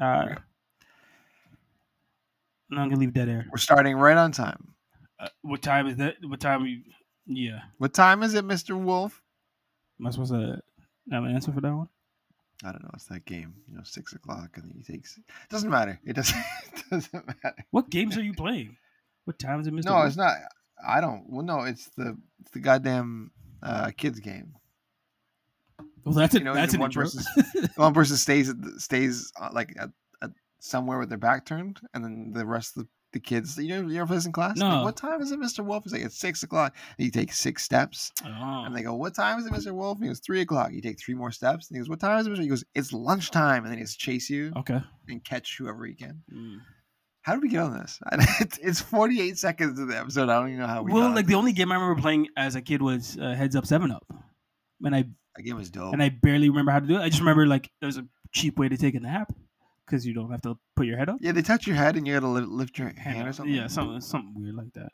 Uh, no, I'm gonna leave dead air. We're starting right on time. Uh, what time is that? What time? We, yeah. What time is it, Mister Wolf? Am I supposed to have an answer for that one? I don't know. It's that game. You know, six o'clock, and then he takes. Doesn't matter. It doesn't. It doesn't matter. What games are you playing? What time is it, Mr. No, Wolf? it's not. I don't. Well, no, it's the it's the goddamn uh, kids game. Well, that's a, You know, that's an one intro. versus- One person stays the- stays uh, like at, at somewhere with their back turned, and then the rest of the, the kids. You know, you ever play this in class? Like, what time is it, Mister Wolf? He's like, it's six o'clock. And you take six steps, oh. and they go, "What time is it, Mister Wolf?" And he goes, three o'clock. You take three more steps, and he goes, "What time is it?" Mr. He goes, "It's lunchtime," and then he has to chase you okay. and catch whoever he can. Mm. How did we get on this? It's, it's 48 seconds of the episode. I don't even know how we Well, like the only game I remember playing as a kid was uh, Heads Up Seven Up, and I That game was dope. and I barely remember how to do it. I just remember like there's a cheap way to take a nap because you don't have to put your head up. yeah, they touch your head and you gotta lift your hand or something. Yeah, something something weird like that.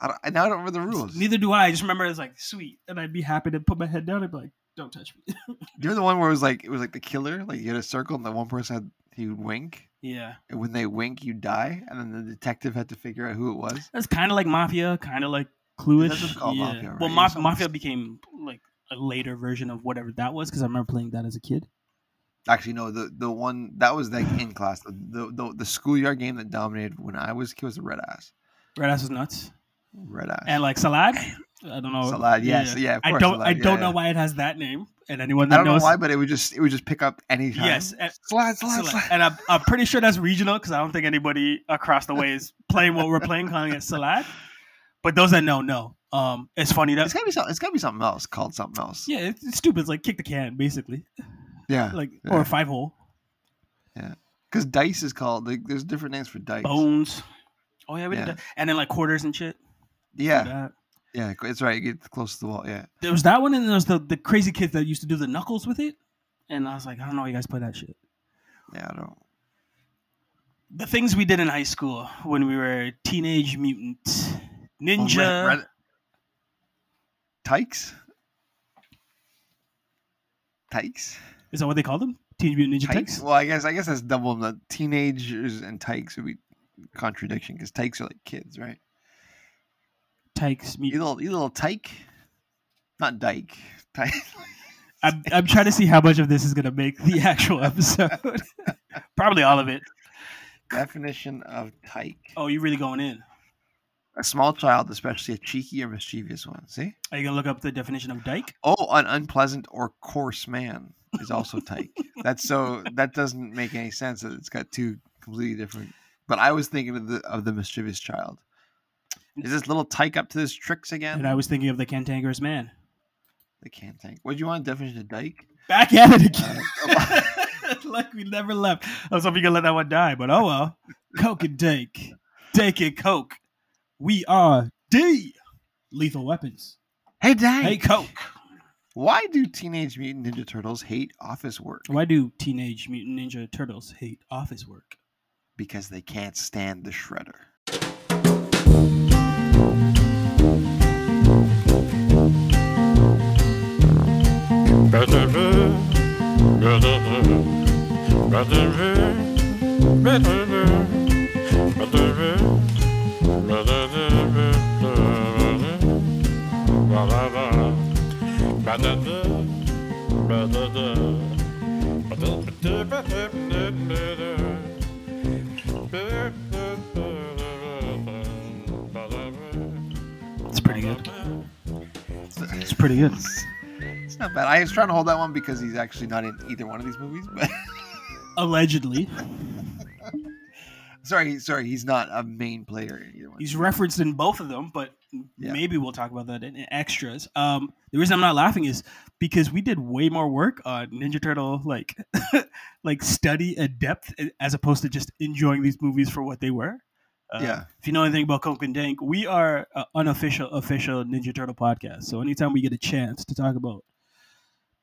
I, don't, I now don't remember the rules. Neither do I. I just remember it's like sweet, and I'd be happy to put my head down and be like, "Don't touch me." You're the one where it was like it was like the killer. Like you had a circle and the one person had he would wink, yeah, and when they wink, you die, and then the detective had to figure out who it was. that's kind of like Mafia, kind of like Cluish. That's what it's called, yeah. Mafia, right? Well, Ma- Mafia became like a later version of whatever that was because I remember playing that as a kid. Actually, no, the the one that was like in class. The the, the, schoolyard game that dominated when I was a kid was the Red Ass. Red Ass is nuts, Red Ass. and like Salad. I don't know. Salad, yes, yeah, of I don't. Salad, I don't know yeah. why it has that name. And anyone I don't know why, but it would just it would just pick up anytime. yes, and, slide, Salad. slide. and I'm, I'm pretty sure that's regional because I don't think anybody across the way is playing what we're playing, calling it Salad. But those that know, know. Um, it's funny that It's gotta be something. It's gotta be something else called something else. yeah, it's, it's stupid. It's like kick the can, basically, Yeah, like yeah. or a five hole Yeah, because dice is called. Like, there's different names for dice. bones. Oh yeah, we Yeah. did that. And then like quarters and shit. Yeah, yeah, it's right. You get close to the wall. Yeah, There was that one, and there was the the crazy kids that used to do the knuckles with it. And I was like, I don't know, you guys play that shit. yeah. I don't. The things we did in high school when we were teenage mutant Oh, ninja. Red, red, Tykes. Tykes. Is that what they call them? Teenage Mutant Ninja Tykes. Tykes. Well, I guess I guess that's double. The teenagers and tykes would be contradiction because tykes are like kids, right? Tykes. You little, you little tyke, not dyke. Tyke. I'm I'm trying to see how much of this is gonna make the actual episode. Probably all of it. Definition of tyke. Oh, you're really going in? A small child, especially a cheeky or mischievous one. See? Are you gonna look up the definition of dyke? Oh, an unpleasant or coarse man is also tyke. That's so that doesn't make any sense. That it's got two completely different. But I was thinking of the of the mischievous child. Is this little tyke up to his tricks again? And I was thinking of the cantankerous man. the can't. What do you want? Definition of dyke? Back at it again. Uh, like we never left. I was hoping you could let that one die, but oh well. Coke and dyke. Dake and Coke. We are D. Lethal weapons. Hey, Dyke. Hey, Coke. Why do Teenage Mutant Ninja Turtles hate office work? Why do Teenage Mutant Ninja Turtles hate office work? Because they can't stand the shredder. It's pretty good. It's pretty good. It's not bad. I was trying to hold that one because he's actually not in either one of these movies. But Allegedly. sorry, sorry, he's not a main player in either one. He's referenced in both of them, but Yeah. maybe we'll talk about that in, extras. Um, the reason I'm not laughing is because we did way more work on Ninja Turtle, like like study and depth, as opposed to just enjoying these movies for what they were. Uh, Yeah. If you know anything about Coke and Dank, we are an unofficial, official Ninja Turtle podcast. So anytime we get a chance to talk about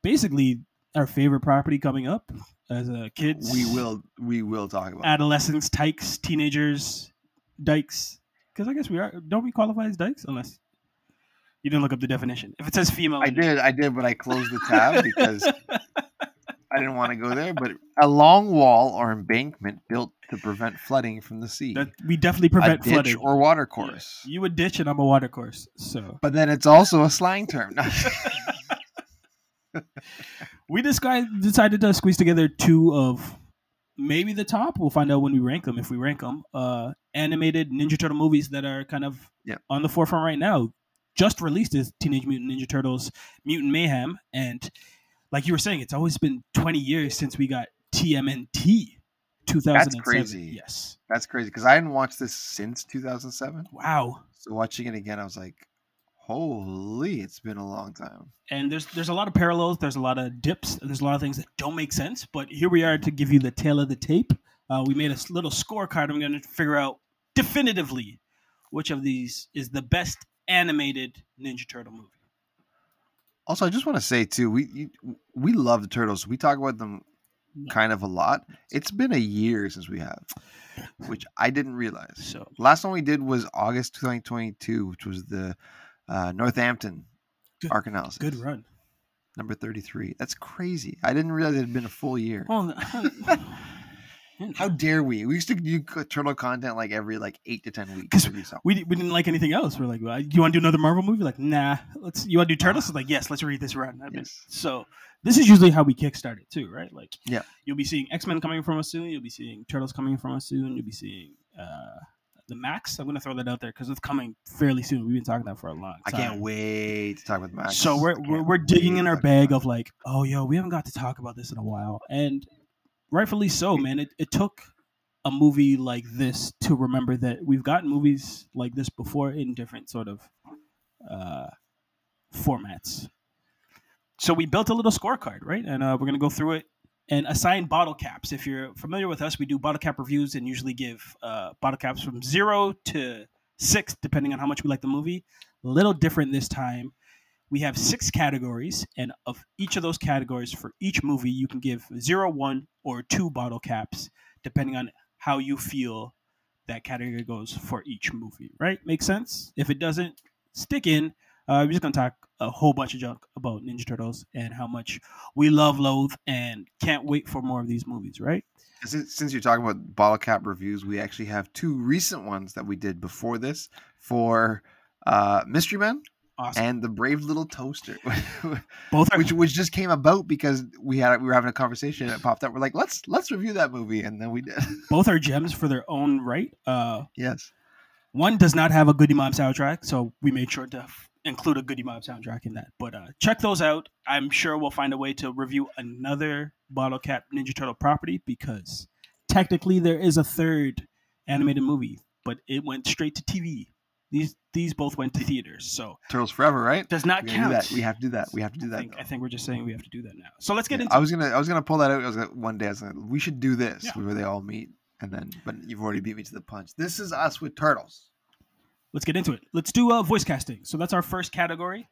basically our favorite property coming up as uh, kids, we will, we will talk about. adolescents, tykes, teenagers, dykes. Because I guess we are. Don't we qualify as dykes? Unless you didn't look up the definition. If it says female, I did, I did, but I closed the tab because I didn't want to go there, but a long wall or embankment built to prevent flooding from the sea. That we definitely a prevent ditch flooding. or water Yeah. course. You a ditch and I'm a water course. So But then it's also a slang term. we decided decided to squeeze together two of maybe the top. We'll find out when we rank them if we rank them. Uh, animated Ninja Turtle movies that are kind of Yeah. on the forefront right now. Just released is Teenage Mutant Ninja Turtles Mutant Mayhem, and like you were saying, it's always been 20 years since we got TMNT. 2007. That's crazy. Yes. That's crazy because I hadn't watched this since 2007. Wow. So watching it again, I was like, "Holy, it's been a long time." and there's there's a lot of parallels. There's a lot of dips, and there's a lot of things that don't make sense. But here we are to give you the tail of the tape. Uh, we made a little scorecard. I'm going to figure out definitively which of these is the best animated Ninja Turtle movie. Also, I just want to say too, we you- we love the turtles. We talk about them kind of a lot. It's been a year since we have, which I didn't realize. So Last one we did was August 2022, which was the uh, Northampton Good- arc analysis. good run. Number 33. That's crazy. I didn't realize it had been a full year. Well, How dare we? We used to do turtle content like every like eight to ten weeks. we, we didn't like anything else. We're like, well, you want to do another Marvel movie? Like, nah. Let's. You want to do Turtles? Like, yes. Let's read this run. I mean, Yes. So this is usually how we kickstart it too, right? Like, Yeah. you'll be seeing X Men coming from us soon. You'll be seeing Turtles coming from us soon. You'll be seeing uh, the Max. I'm gonna throw that out there because it's coming fairly soon. We've been talking about it for a long time. I can't wait to talk about Max. So we're we're, we're digging in our bag of like, oh yo, we haven't got to talk about this in a while, and rightfully so, man. It it took a movie like this to remember that we've gotten movies like this before in different sort of uh, formats. So we built a little scorecard, right? And uh, we're gonna go through it and assign bottle caps. If you're familiar with us, we do bottle cap reviews and usually give uh, bottle caps from zero to six, depending on how much we like the movie. A little different this time. We have six categories, and of each of those categories for each movie, you can give zero, one, or two bottle caps, depending on how you feel that category goes for each movie. Right? Makes sense. If it doesn't, stick in. Uh, we're just gonna talk a whole bunch of junk about Ninja Turtles and how much we love, loathe, and can't wait for more of these movies. Right? Since, since you're talking about bottle cap reviews, we actually have two recent ones that we did before this for uh, Mystery Men Awesome. and the Brave Little Toaster, Both are which which just came about because we had we were having a conversation and it popped up. We're like, let's let's review that movie, and then we did. both are gems for their own right. Uh, yes, One does not have a Goodie Mob soundtrack, so we made sure to include a Goodie Mob soundtrack in that. But uh, check those out. I'm sure we'll find a way to review another Bottle Cap Ninja Turtle property because technically there is a third animated movie, but it went straight to TV. These these both went to theaters, so Turtles Forever, right? does not do count. that. We have to do that. We have to do I that. think. I think we're just saying we have to do that now. So let's get Yeah, into I was gonna I was gonna pull that out. I was gonna, one day I was gonna we should do this Yeah. where they all meet and then but you've already beat me to the punch. This is us with turtles. Let's get into it. Let's do uh, voice casting. So that's our first category,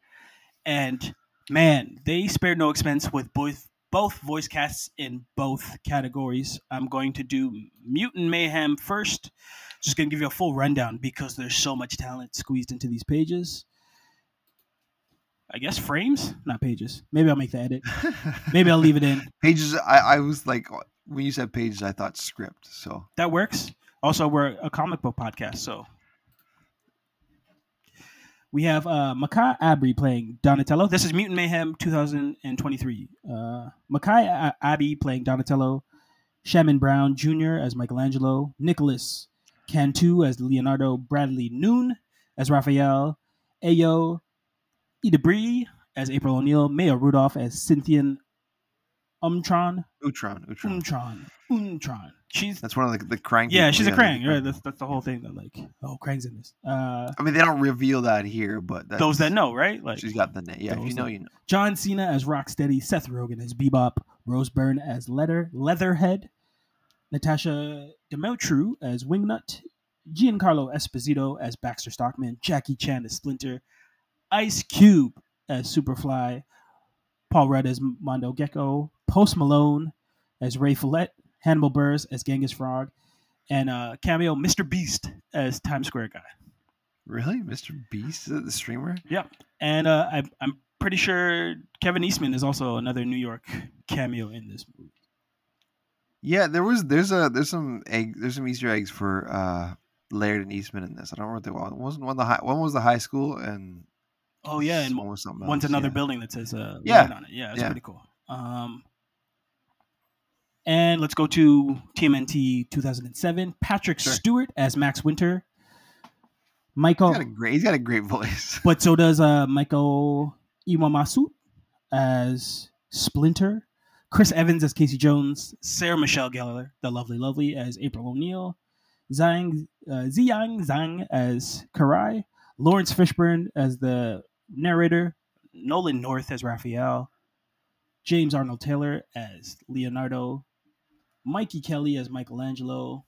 and man, they spared no expense with both both voice casts in both categories. I'm going to do Mutant Mayhem first. Just gonna give you a full rundown because there's so much talent squeezed into these pages. I guess frames, not pages. Maybe I'll make the edit. Maybe I'll leave it in. pages. I I was like when you said pages, I thought script. So That works. Also, we're a comic book podcast, so we have uh, Makai Abbey playing Donatello. This is Mutant Mayhem 2023. Uh, Makai A- Abbey playing Donatello, Shamon Brown Jr. as Michelangelo, Nicolas Cantu as Leonardo, Bradley Noon as Raphael, Ayo Edebiri as April O'Neil, Maya Rudolph as Cynthian Umtron, Utron, Utron. Umtron, Umtron. She's That's one of the the Krang. yeah, people. she's a the Krang. Right, that's, that's the whole thing. That like, oh, Krang's in this. Uh, I mean, they don't reveal that here, but that's, those that know, right? Like she's got the name. Yeah, if you know, that- you know. John Cena as Rocksteady, Seth Rogen as Bebop, Rose Byrne as Leather Leatherhead, Natasha Demetriou as Wingnut, Giancarlo Esposito as Baxter Stockman, Jackie Chan as Splinter, Ice Cube as Superfly, Paul Rudd as Mondo Gecko, Post Malone as Ray Fillet, Hannibal Buress as Genghis Frog, and uh, cameo Mr. Beast as Times Square guy. Really, Mr. Beast, the streamer? Yep. And uh, I, I'm pretty sure Kevin Eastman is also another New York cameo in this movie. Yeah, there was there's a there's some egg there's some Easter eggs for uh Laird and Eastman in this. I don't remember what they were. One wasn't one the high one was the high school and Oh yeah, and one was something one's else, another yeah. building that says uh Yeah. On it. Yeah, it's Yeah. pretty cool. Um and let's go to TMNT 2007. Patrick Sure. Stewart as Max Winter. He's Michael, got a great he's got a great voice. but so does uh, Michael Iwamatsu as Splinter. Chris Evans as Casey Jones. Sarah Michelle Gellar, the lovely, lovely, as April O'Neil. Zhang, uh, Ziyang Zhang as Karai. Laurence Fishburne as the narrator. Nolan North as Raphael. James Arnold Taylor as Leonardo. Mikey Kelley as Michelangelo.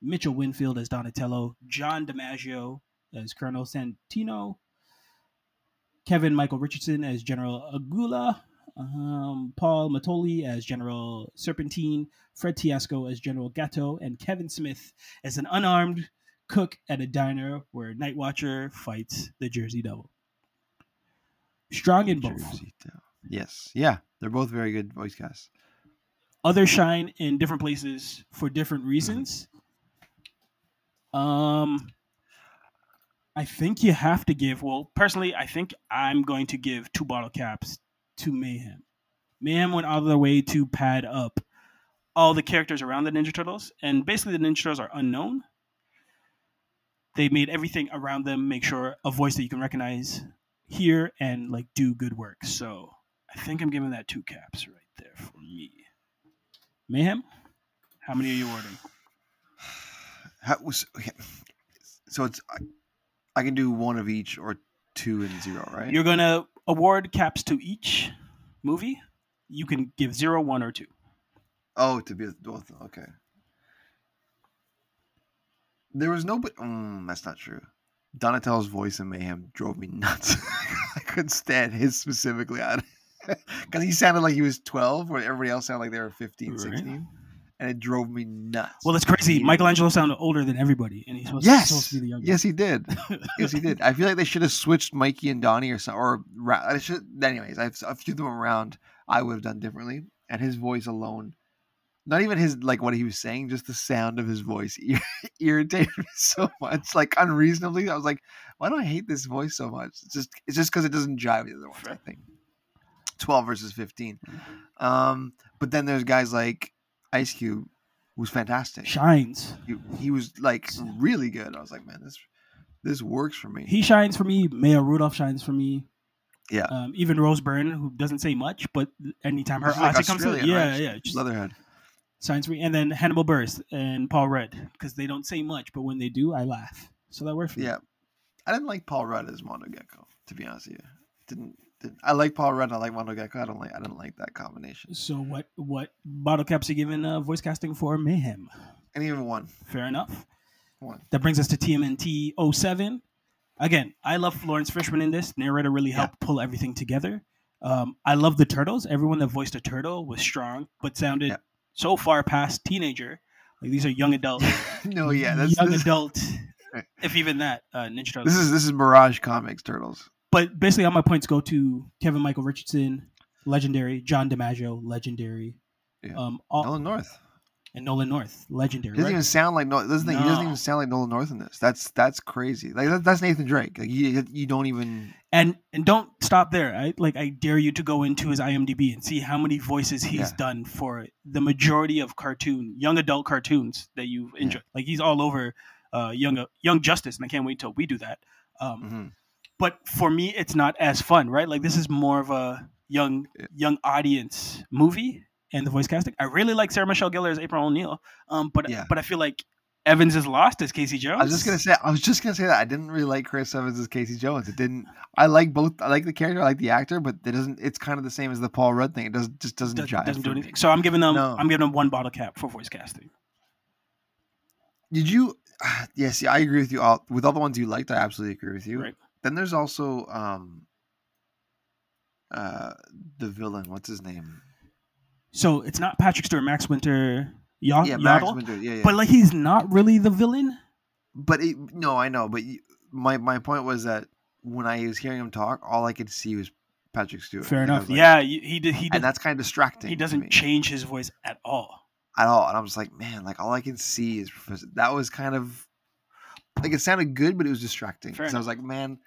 Mitchell Whitfield as Donatello. John DiMaggio as Colonel Santino. Kevin Michael Richardson as General Aguila. Um, Paul Mattioli as General Serpentine. Fred Tiasco as General Gato. And Kevin Smith as an unarmed cook at a diner where Night Watcher fights the Jersey Devil. Strong in both. Yes. Yeah. They're both very good voice casts. Others shine in different places for different reasons. Um, I think you have to give. Well, personally, I think I'm going to give two bottle caps to Mayhem. Mayhem went all the way to pad up all the characters around the Ninja Turtles, and basically the Ninja Turtles are unknown. They made everything around them make sure a voice that you can recognize, hear, and like do good work. So I think I'm giving that two caps right there for me. Mayhem, how many are you awarding? How was okay. so it's I, I can do one of each or two and zero, right? You're gonna award caps to each movie. You can give zero, one, or two. Oh, to be both. Okay. There was no, but mm, that's not true. Donatello's voice in Mayhem drove me nuts. I couldn't stand his specifically on because he sounded like he was 12, where everybody else sounded like they were 15, Right. 16. And it drove me nuts. Well, it's crazy. Michelangelo sounded older than everybody, and he's supposed, Yes, supposed to be the youngest. yes, he did. Yes, he did. I feel like they should have switched Mikey and Donnie or something. Or I should. Anyways, I've a few of them around. I would have done differently. And his voice alone, not even his like what he was saying, just the sound of his voice ir- irritated me so much, like unreasonably. I was like, why do I hate this voice so much? It's just it's just because it doesn't jive with the other ones. I think twelve versus fifteen. Um, but then there's guys like Ice Cube, who's fantastic. Shines. He, he was like really good. I was like, man, this this works for me. He shines for me. Maya Rudolph shines for me. Yeah. Um, even Rose Byrne, who doesn't say much, but anytime her like comes in, yeah, right? yeah, just Leatherhead. shines for me. And then Hannibal Buress and Paul Rudd, because they don't say much, but when they do, I laugh. So that worked for me. Yeah, I didn't like Paul Rudd as Mondo Gecko. To be honest with you, didn't. I like Paul Rudd. I like Mondo Gecko. I don't like. I didn't like that combination. So what what bottle caps are given uh, voice casting for Mayhem? And even one, Fair enough. one. That brings us to TMNT 07. Again, I love Laurence Fishman in this. Narrator really helped pull everything together. Um, I love the turtles. Everyone that voiced a turtle was strong, but sounded Yeah. so far past teenager. Like these are young adult, no, yeah, that's young this, adult, if even that. Uh, Ninja Turtles. this is this is Mirage Comics Turtles. But basically, all my points go to Kevin Michael Richardson, legendary. John DiMaggio, legendary. Yeah. Um, all, Nolan North. and Nolan North, legendary. He doesn't right? even sound like no. Doesn't he doesn't even sound like Nolan North in this. That's that's crazy. Like that, that's Nathan Drake. Like you you don't even. and and don't stop there. I like I dare you to go into his IMDb and see how many voices he's Yeah. done for the majority of cartoon, young adult cartoons that you've Yeah. enjoyed. Like he's all over uh, young Young Justice, and I can't wait till we do that. Um, mhm. But for me, it's not as fun, right? Like this is more of a young young audience movie, and the voice casting. I really like Sarah Michelle Gellar as April O'Neil, um, but Yeah. but I feel like Evans is lost as Casey Jones. I was just gonna say. I was just gonna say that I didn't really like Chris Evans as Casey Jones. It didn't. I like both. I like the character. I like the actor, but it doesn't. It's kind of the same as the Paul Rudd thing. It doesn't just doesn't Does, jive. doesn't do for me. anything. So I'm giving them. No. I'm giving them one bottle cap for voice casting. Did you? Yeah, see, I agree with you. All with all the ones you liked, I absolutely agree with you. Right. Then there's also um, uh, the villain. What's his name? So it's not Patrick Stewart, Max Winter, Yaw- yeah, Max Yaddle, Winter. Yeah, yeah. but like he's not really the villain. But it, no, I know. But you, my my point was that when I was hearing him talk, all I could see was Patrick Stewart. Fair And enough. like- yeah, he did. He and did. that's kind of distracting. He doesn't change his voice at all. at all. And I'm just like, man, like all I can see is Professor. That was kind of like it sounded good, but it was distracting. Fair So I was like, man,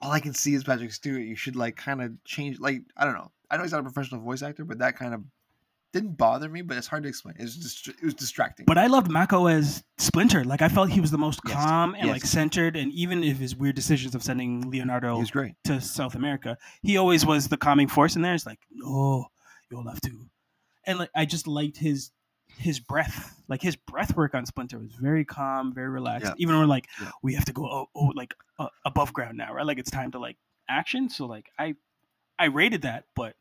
all I can see is Patrick Stewart. You should like kind of change. Like I don't know. I know he's not a professional voice actor, but that kind of didn't bother me. But it's hard to explain. It's just it was distracting. But I loved Mako as Splinter. Like I felt he was the most Yes. calm and like centered. And even if his weird decisions of sending Leonardo he was great. to South America, he always was the calming force in there. It's like, oh, you'll have to. And like I just liked his his breath. Like his breath work on Splinter was very calm, very relaxed. Yeah. Even when we're like, Yeah. we have to go oh, oh like uh, above ground now, right? Like it's time to like action. So like I I rated that, but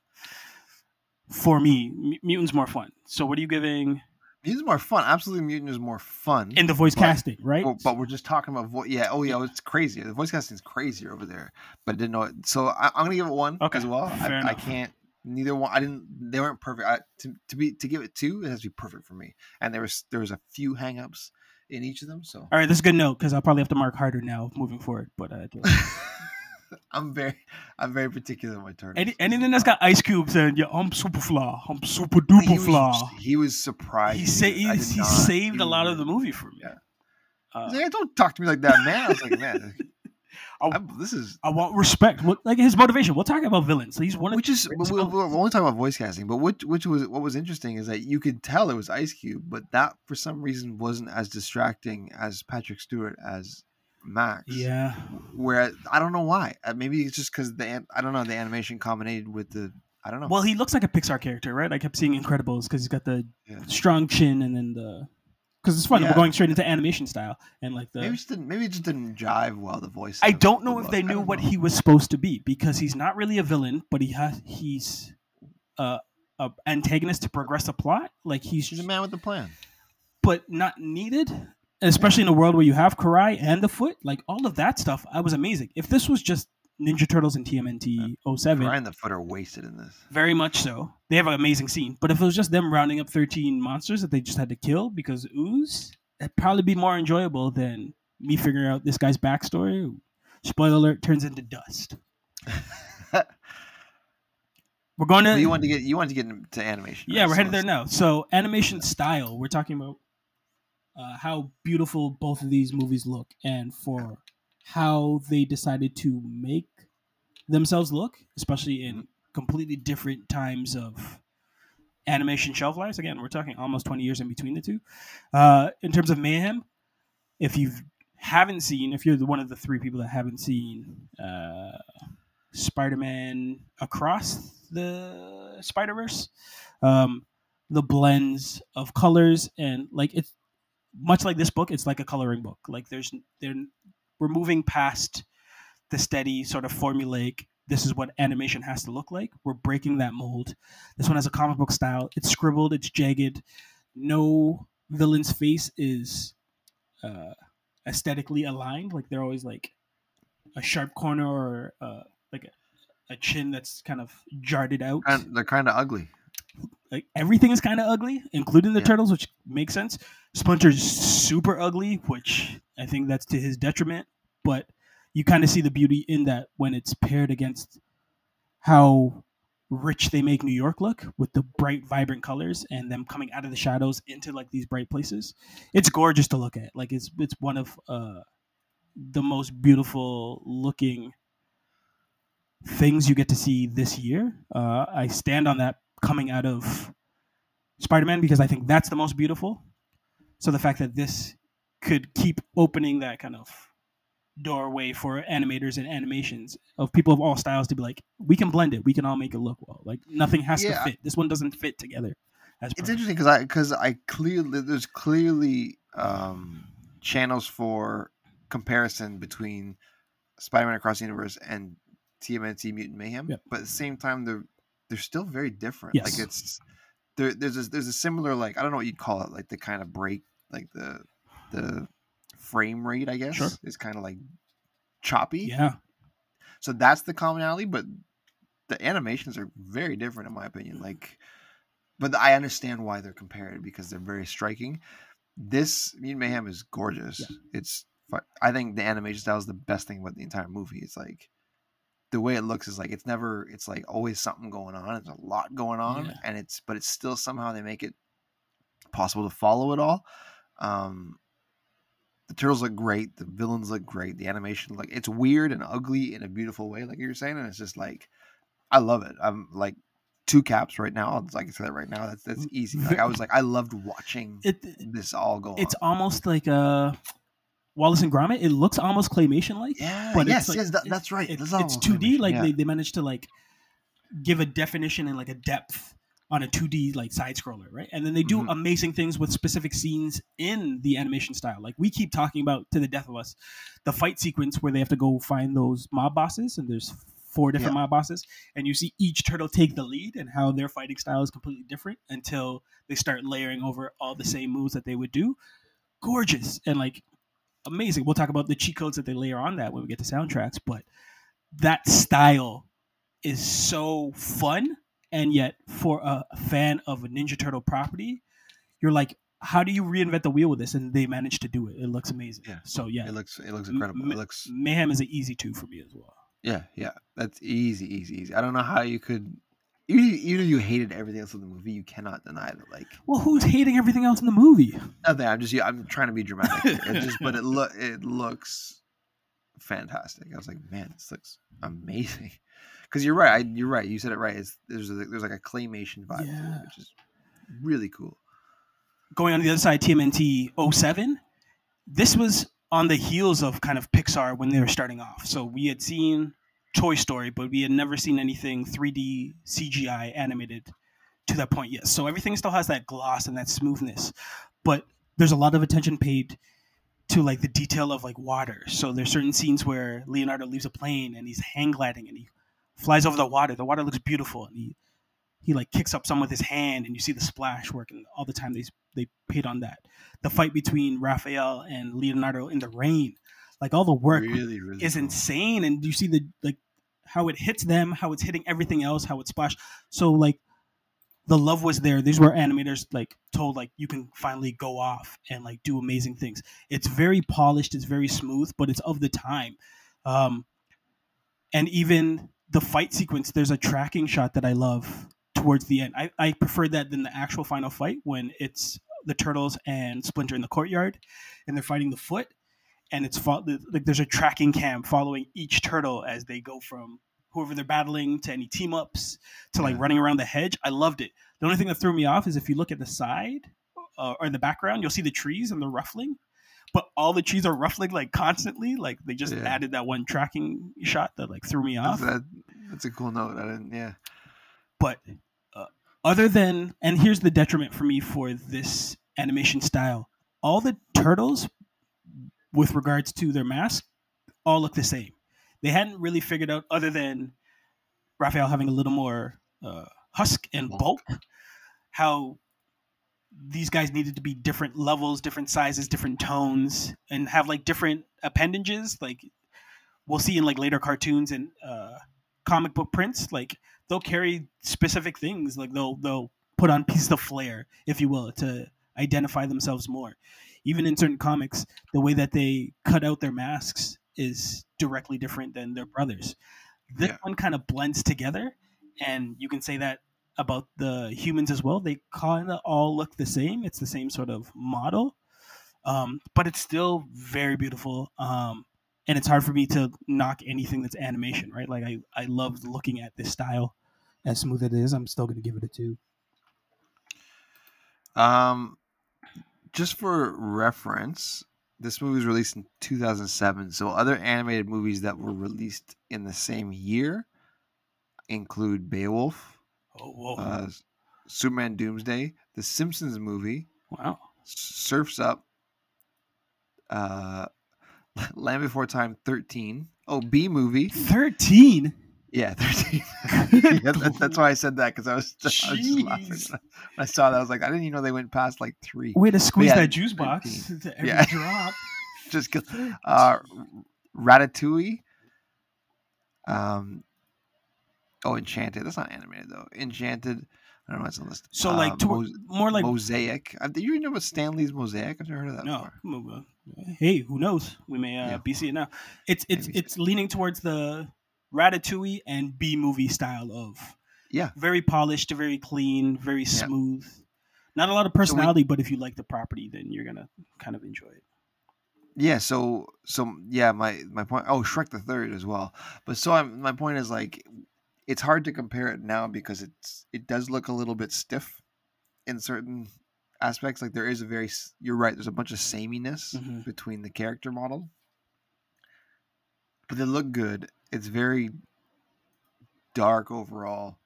for me, M- Mutant's more fun. So what are you giving Mutant's more fun. Absolutely, Mutant is more fun. in the voice But- casting, right? Well, but we're just talking about voice. Yeah. Oh, yeah. It's crazy. The voice casting's crazier over there. But I didn't know it. So I, I'm gonna give it one Okay, as well. I, I can't. Neither one. I didn't. They weren't perfect. I, to to be to give it two, it has to be perfect for me. And there was there was a few hangups in each of them. So All right, this is a good note because I'll probably have to mark harder now moving forward. But uh, I'm very I'm very particular in my turn. any, anything that's got ice cubes and yeah, I'm super flaw, I'm super he duper was, flaw. he was surprised. He sa- he, he saved a lot of the movie for me. Yeah. Uh, like, don't talk to me like that, man. I was like, man, I- I'm- this is I want respect. What, like his motivation. We'll talk about villains. So he's one which is we're, we're only talking about voice casting but which which was what was interesting is that you could tell it was ice cube but that for some reason wasn't as distracting as patrick stewart as max yeah. where i don't know why Uh, maybe it's just because the i don't know the animation combined with the i don't know Well, he looks like a Pixar character, right? I kept seeing Incredibles because he's got the Yeah. strong chin and then the because it's fun. Yeah. We're going straight into animation style and like the. maybe it just didn't maybe it just didn't jive well the voice I don't know if they knew what know. he was supposed to be because he's not really a villain, but he has he's uh, a antagonist to progress a plot. Like he's he's a man with a plan but not needed, especially in a world where you have Karai and the Foot. Like all of that stuff, I was amazing. If this was just Ninja Turtles and TMNT 07, Ryan the foot are wasted in this very much so. They have an amazing scene. But if it was just them rounding up 13 monsters that they just had to kill because ooze, it'd probably be more enjoyable than me figuring out this guy's backstory. Spoiler alert turns into dust. We're going to. But you want to get you want to get into animation Yeah, right? we're headed there now. So animation style, we're talking about uh, how beautiful both of these movies look, and for how they decided to make themselves look, especially in completely different times of animation shelf lives. Again, we're talking almost twenty years in between the two. Uh, in terms of mayhem, if you haven't seen, if you're the, one of the three people that haven't seen uh, Spider-Man across the Spider-Verse, um, the blends of colors and like it's much like this book, it's like a coloring book. Like there's they're we're moving past the steady sort of formulaic. This is what animation has to look like. We're breaking that mold. This one has a comic book style. It's scribbled. It's jagged. No villain's face is uh, aesthetically aligned. Like they're always like a sharp corner or uh, like a, a chin that's kind of jarred out. And they're kind of ugly. Like everything is kind of ugly, including the Yeah. turtles, which makes sense. Splinter's super ugly, which I think that's to his detriment. But you kind of see the beauty in that when it's paired against how rich they make New York look with the bright, vibrant colors and them coming out of the shadows into like these bright places. It's gorgeous to look at. Like it's it's one of uh, the most beautiful looking things you get to see this year. Uh, I stand on that coming out of Spider-Man because I think that's the most beautiful. So the fact that this could keep opening that kind of doorway for animators and animations of people of all styles to be like, we can blend it, we can all make it look well. Like nothing has Yeah. to fit. This one doesn't fit together. It's perfect. interesting because I because I clearly there's clearly um, channels for comparison between Spider-Man Across the Universe and TMNT Mutant Mayhem, Yep. but at the same time they're they're still very different. Yes. Like it's there, there's a, there's a similar like I don't know what you'd call it like the kind of break like the the frame rate I guess Sure. is kind of like choppy. Yeah. So that's the commonality, but the animations are very different in my opinion. Like, but I understand why they're compared because they're very striking. This Mutant Mayhem is gorgeous. Yeah. It's I think the animation style is the best thing about the entire movie. It's like the way it looks is like it's never it's like always something going on. There's a lot going on, Yeah. and it's but it's still somehow they make it possible to follow it all. Um, the turtles look great. The villains look great. The animation like it's weird and ugly in a beautiful way, like you were saying, and it's just like I love it. I'm like two caps right now. Like I that right now. That's that's easy. Like I was like I loved watching It this all go it's on. almost like uh Wallace and Gromit. It looks almost claymation like. Yeah, but yes, it's like- yes, that, that's right. it- it's 2D. claymation, Like yeah. they, they managed to like give a definition and like a depth on a 2D like side scroller, right? And then they do Mhm. amazing things with specific scenes in the animation style. Like we keep talking about to the death of us, the fight sequence where they have to go find those mob bosses, and there's four different mob bosses, and you see each turtle take the lead and how their fighting style is completely different until they start layering over all the same moves that they would do. Gorgeous and like amazing. We'll talk about the cheat codes that they layer on that when we get to soundtracks, but that style is so fun and yet for a fan of a ninja turtle property you're like how do you reinvent the wheel with this and they managed to do it it looks amazing Yeah. so yeah It looks it looks incredible. m- It looks mayhem is an easy two for me as well yeah, yeah. That's easy, easy, easy. I don't know how you could even even if you hated everything else in the movie, you cannot deny that like well who's hating everything else in the movie nothing. I'm just yeah, I'm trying to be dramatic. It just but it look it looks fantastic. I was like, man, this looks amazing. Because you're right. I, you're right. You said it right. It's, there's a, there's like a claymation vibe, to Yeah. it, which is really cool. going on the other side tmnt 07 this was on the heels of kind of pixar when they were starting off so we had seen toy story but we had never seen anything 3d cgi animated to that point yet. So everything still has that gloss and that smoothness but there's a lot of attention paid to like the detail of like water. So there's certain scenes where leonardo leaves a plane and he's hang gliding and he flies over the water. The water looks beautiful and he he like kicks up some with his hand and you see the splash work and all the time they they paid on that. The fight between raphael and leonardo in the rain like all the work really, really is cool. insane and you see the like how it hits them how it's hitting everything else how it splashed. So like the love was there. These were animators like told like you can finally go off and like do amazing things. It's very polished it's very smooth but it's of the time. Um and even the fight sequence there's a tracking shot that i love towards the end. I, I prefer that than the actual final fight when it's the turtles and splinter in the courtyard and they're fighting the foot and it's fo- like there's a tracking cam following each turtle as they go from whoever they're battling to any team ups to like running around the hedge. I loved it. The only thing that threw me off is if you look at the side uh, or in the background, you'll see the trees and they're ruffling, but all the trees are ruffling like constantly. Like they just Yeah. added that one tracking shot that like threw me off. That's, that, that's a cool note. I didn't. Yeah. but uh, other than and here's the detriment for me for this animation style all the turtles with regards to their mask all look the same. They hadn't really figured out other than raphael having a little more uh, husk and Bulk. bulk how these guys needed to be different levels different sizes different tones and have like different appendages. Like we'll see in like later cartoons and uh, comic book prints like they'll carry specific things. Like they'll they'll put on pieces of flair if you will to identify themselves more even in certain comics the way that they cut out their masks is directly different than their brothers. This Yeah. one kind of blends together and you can say that about the humans as well. They kind of all look the same. It's the same sort of model um, but it's still very beautiful um, and it's hard for me to knock anything that's animation right? Like i, I love looking at this style as smooth as it is i'm still going to give it a two. Um, just for reference, this movie was released in 2007. So other animated movies that were released in the same year include Beowulf, oh whoa uh, Superman Doomsday, The Simpsons movie, wow Surfs Up, uh, Land Before Time 13. Oh, Bee Movie. 13 Yeah, 13. yeah, that, that's why I said that because I was, I was just laughing. When I saw that, I was like, I didn't even know they went past like three. way to squeeze yeah, that juice box 13. to every Yeah. drop Just 'cause- uh, Ratatouille. Um. Oh, Enchanted. That's not animated though. Enchanted. I don't know what's on the list. so Uh, like to, Mos- more like Mosaic. Uh, Do you know about Stan Lee's Mosaic? I've never heard of that no before. hey who knows we may uh, Yeah. be seeing it now it's it's Maybe. it's leaning towards the Ratatouille and Bee Movie style of Yeah. very polished, very clean, very Yeah. smooth. Not a lot of personality, but if you like the property, then you're gonna kind of enjoy it. Yeah, so so yeah, my my point. Oh, Shrek the Third as well. But so I'm, my point is like, it's hard to compare it now because it's it does look a little bit stiff in certain aspects. Like there is a very you're right. There's a bunch of sameness Mhm. between the character model, but they look good. It's very dark overall,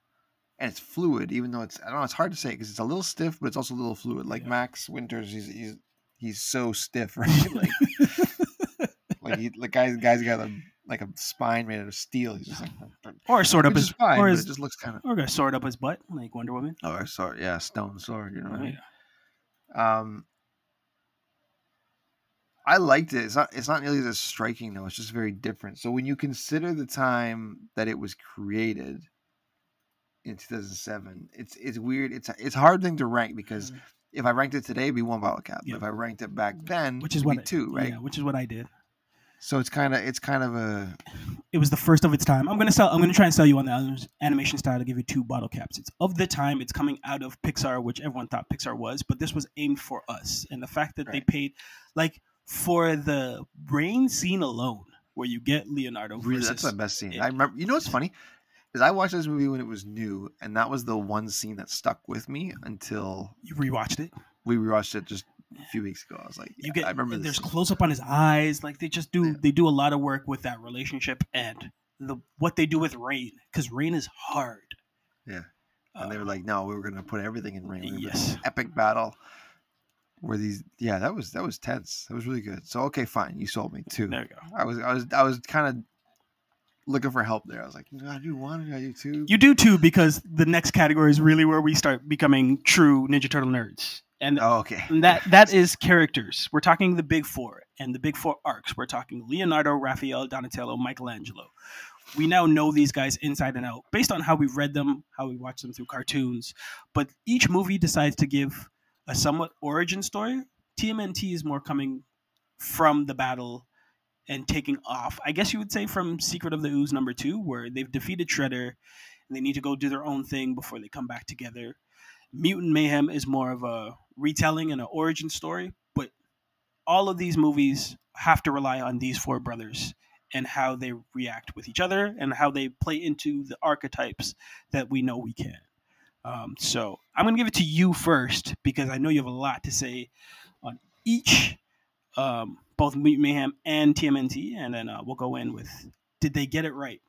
and it's fluid. Even though it's I don't know, it's hard to say because it's a little stiff, but it's also a little fluid. Like Yeah. Max Winters, he's he's he's so stiff, right? like like he, the guy, guy's got a like a spine made out of steel. He's just like, Or sword up his, is fine, or his, just looks kind of. or a sword up his butt like Wonder Woman. Oh, sorry, yeah, stone sword. You know what I Oh, mean? yeah. Um, I liked it. It's not. It's not nearly as striking though. It's just very different. So when you consider the time that it was created in 2007, it's it's weird. It's a, it's a hard thing to rank because Mhm. if I ranked it today, it'd be one bottle cap. Yep. If I ranked it back then, which is it'd what two, right? Yeah, which is what I did. So it's kind of it's kind of a It was the first of its time. I'm gonna sell. I'm gonna try and sell you on the animation style to give you two bottle caps. It's of the time. It's coming out of Pixar, which everyone thought Pixar was, but this was aimed for us. And the fact that they paid, like, for the rain scene alone, where you get Leonardo really that's the best scene. it- I remember. You know what's funny? Is I watched this movie when it was new, and that was the one scene that stuck with me until you rewatched it. we rewatched it just a few weeks ago. I was like, You get I remember there's scene. close up on his eyes. Like they just do. Yeah. They do a lot of work with that relationship and the what they do with rain because rain is hard. Yeah. and they Uh, were like, "No, we were gonna put everything in Rain." We Yes. epic battle. Where these? Yeah, that was that was tense. That was really good. So okay, fine, you sold me too. there you go. I was I was I was kind of looking for help there. I was like, "Do I do one? I do two? You do too, because the next category is really where we start becoming true Ninja Turtle nerds, and Oh, okay. and that that is characters. We're talking the big four and the big four arcs. We're talking Leonardo, Raphael, Donatello, Michelangelo. We now know these guys inside and out based on how we've read them, how we watch them through cartoons. But each movie decides to give a somewhat origin story. TMNT is more coming from the battle and taking off. I guess you would say from Secret of the Ooze number two, where they've defeated Shredder and they need to go do their own thing before they come back together. Mutant Mayhem is more of a retelling and an origin story, but all of these movies have to rely on these four brothers and how they react with each other and how they play into the archetypes that we know we can. Um, so I'm going to give it to you first because I know you have a lot to say on each, um, both Mutant Mayhem and TMNT, and then uh, we'll go in with did they get it right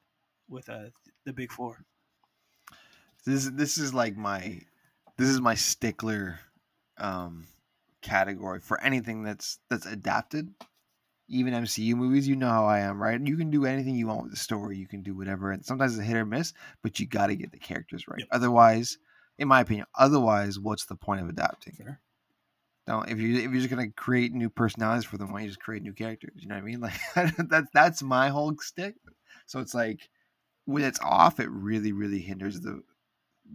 with uh, the big four? This this is like my this is my stickler um category for anything that's that's adapted. Even MCU movies, you know how I am, right? You can do anything you want with the story. You can do whatever, and sometimes it's a hit or miss. But you got to get the characters right. Yep. Otherwise, in my opinion, otherwise, what's the point of adapting? Fair. Don't if you if you're just gonna create new personalities for them, why don't you just create new characters? You know what I mean? Like that's that's my whole stick. So it's like when it's off, it really really hinders the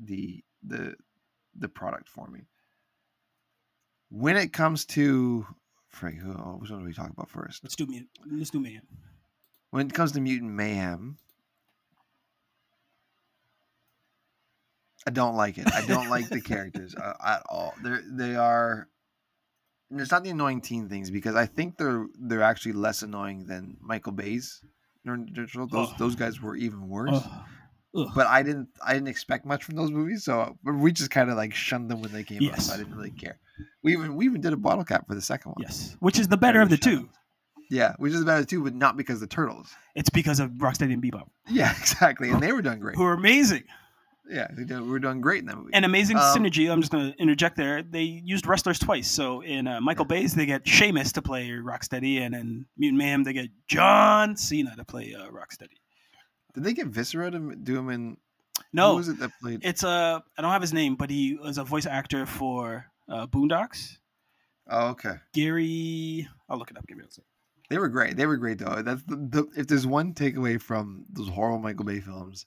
the the the product for me. When it comes to Frank, who oh, which one do we talk about first? Let's do Mutant. Let's do Mayhem. When it comes to Mutant Mayhem, I don't like it. I don't like the characters uh, at all. They're they are. It's not the annoying teen things because I think they're they're actually less annoying than Michael Bay's. Those Ugh. those guys were even worse. Ugh. Ugh. But I didn't I didn't expect much from those movies, so we just kind of like shunned them when they came out. So I didn't really care. We even we even did a bottle cap for the second one. yes, which is the better of the two. Yeah, which is the better of the two, but not because of the turtles. It's because of Rocksteady and Bebop, Yeah, exactly, and they were doing great. who are amazing. Yeah, they did, we were doing great in that movie. An amazing Um, synergy. I'm just going to interject there. They used wrestlers twice. So in uh, Michael Bay's, they get Sheamus to play Rocksteady, and in Mutant Mayhem, they get John Cena to play uh, Rocksteady. Did they get Viscera to do him in? Who No, was it that played? it's uh, I don't have his name, but he was a voice actor for uh, Boondocks. Oh, okay. Gary, I'll look it up. Give me a second. They were great. They were great though. That's the, the if there's one takeaway from those horrible Michael Bay films,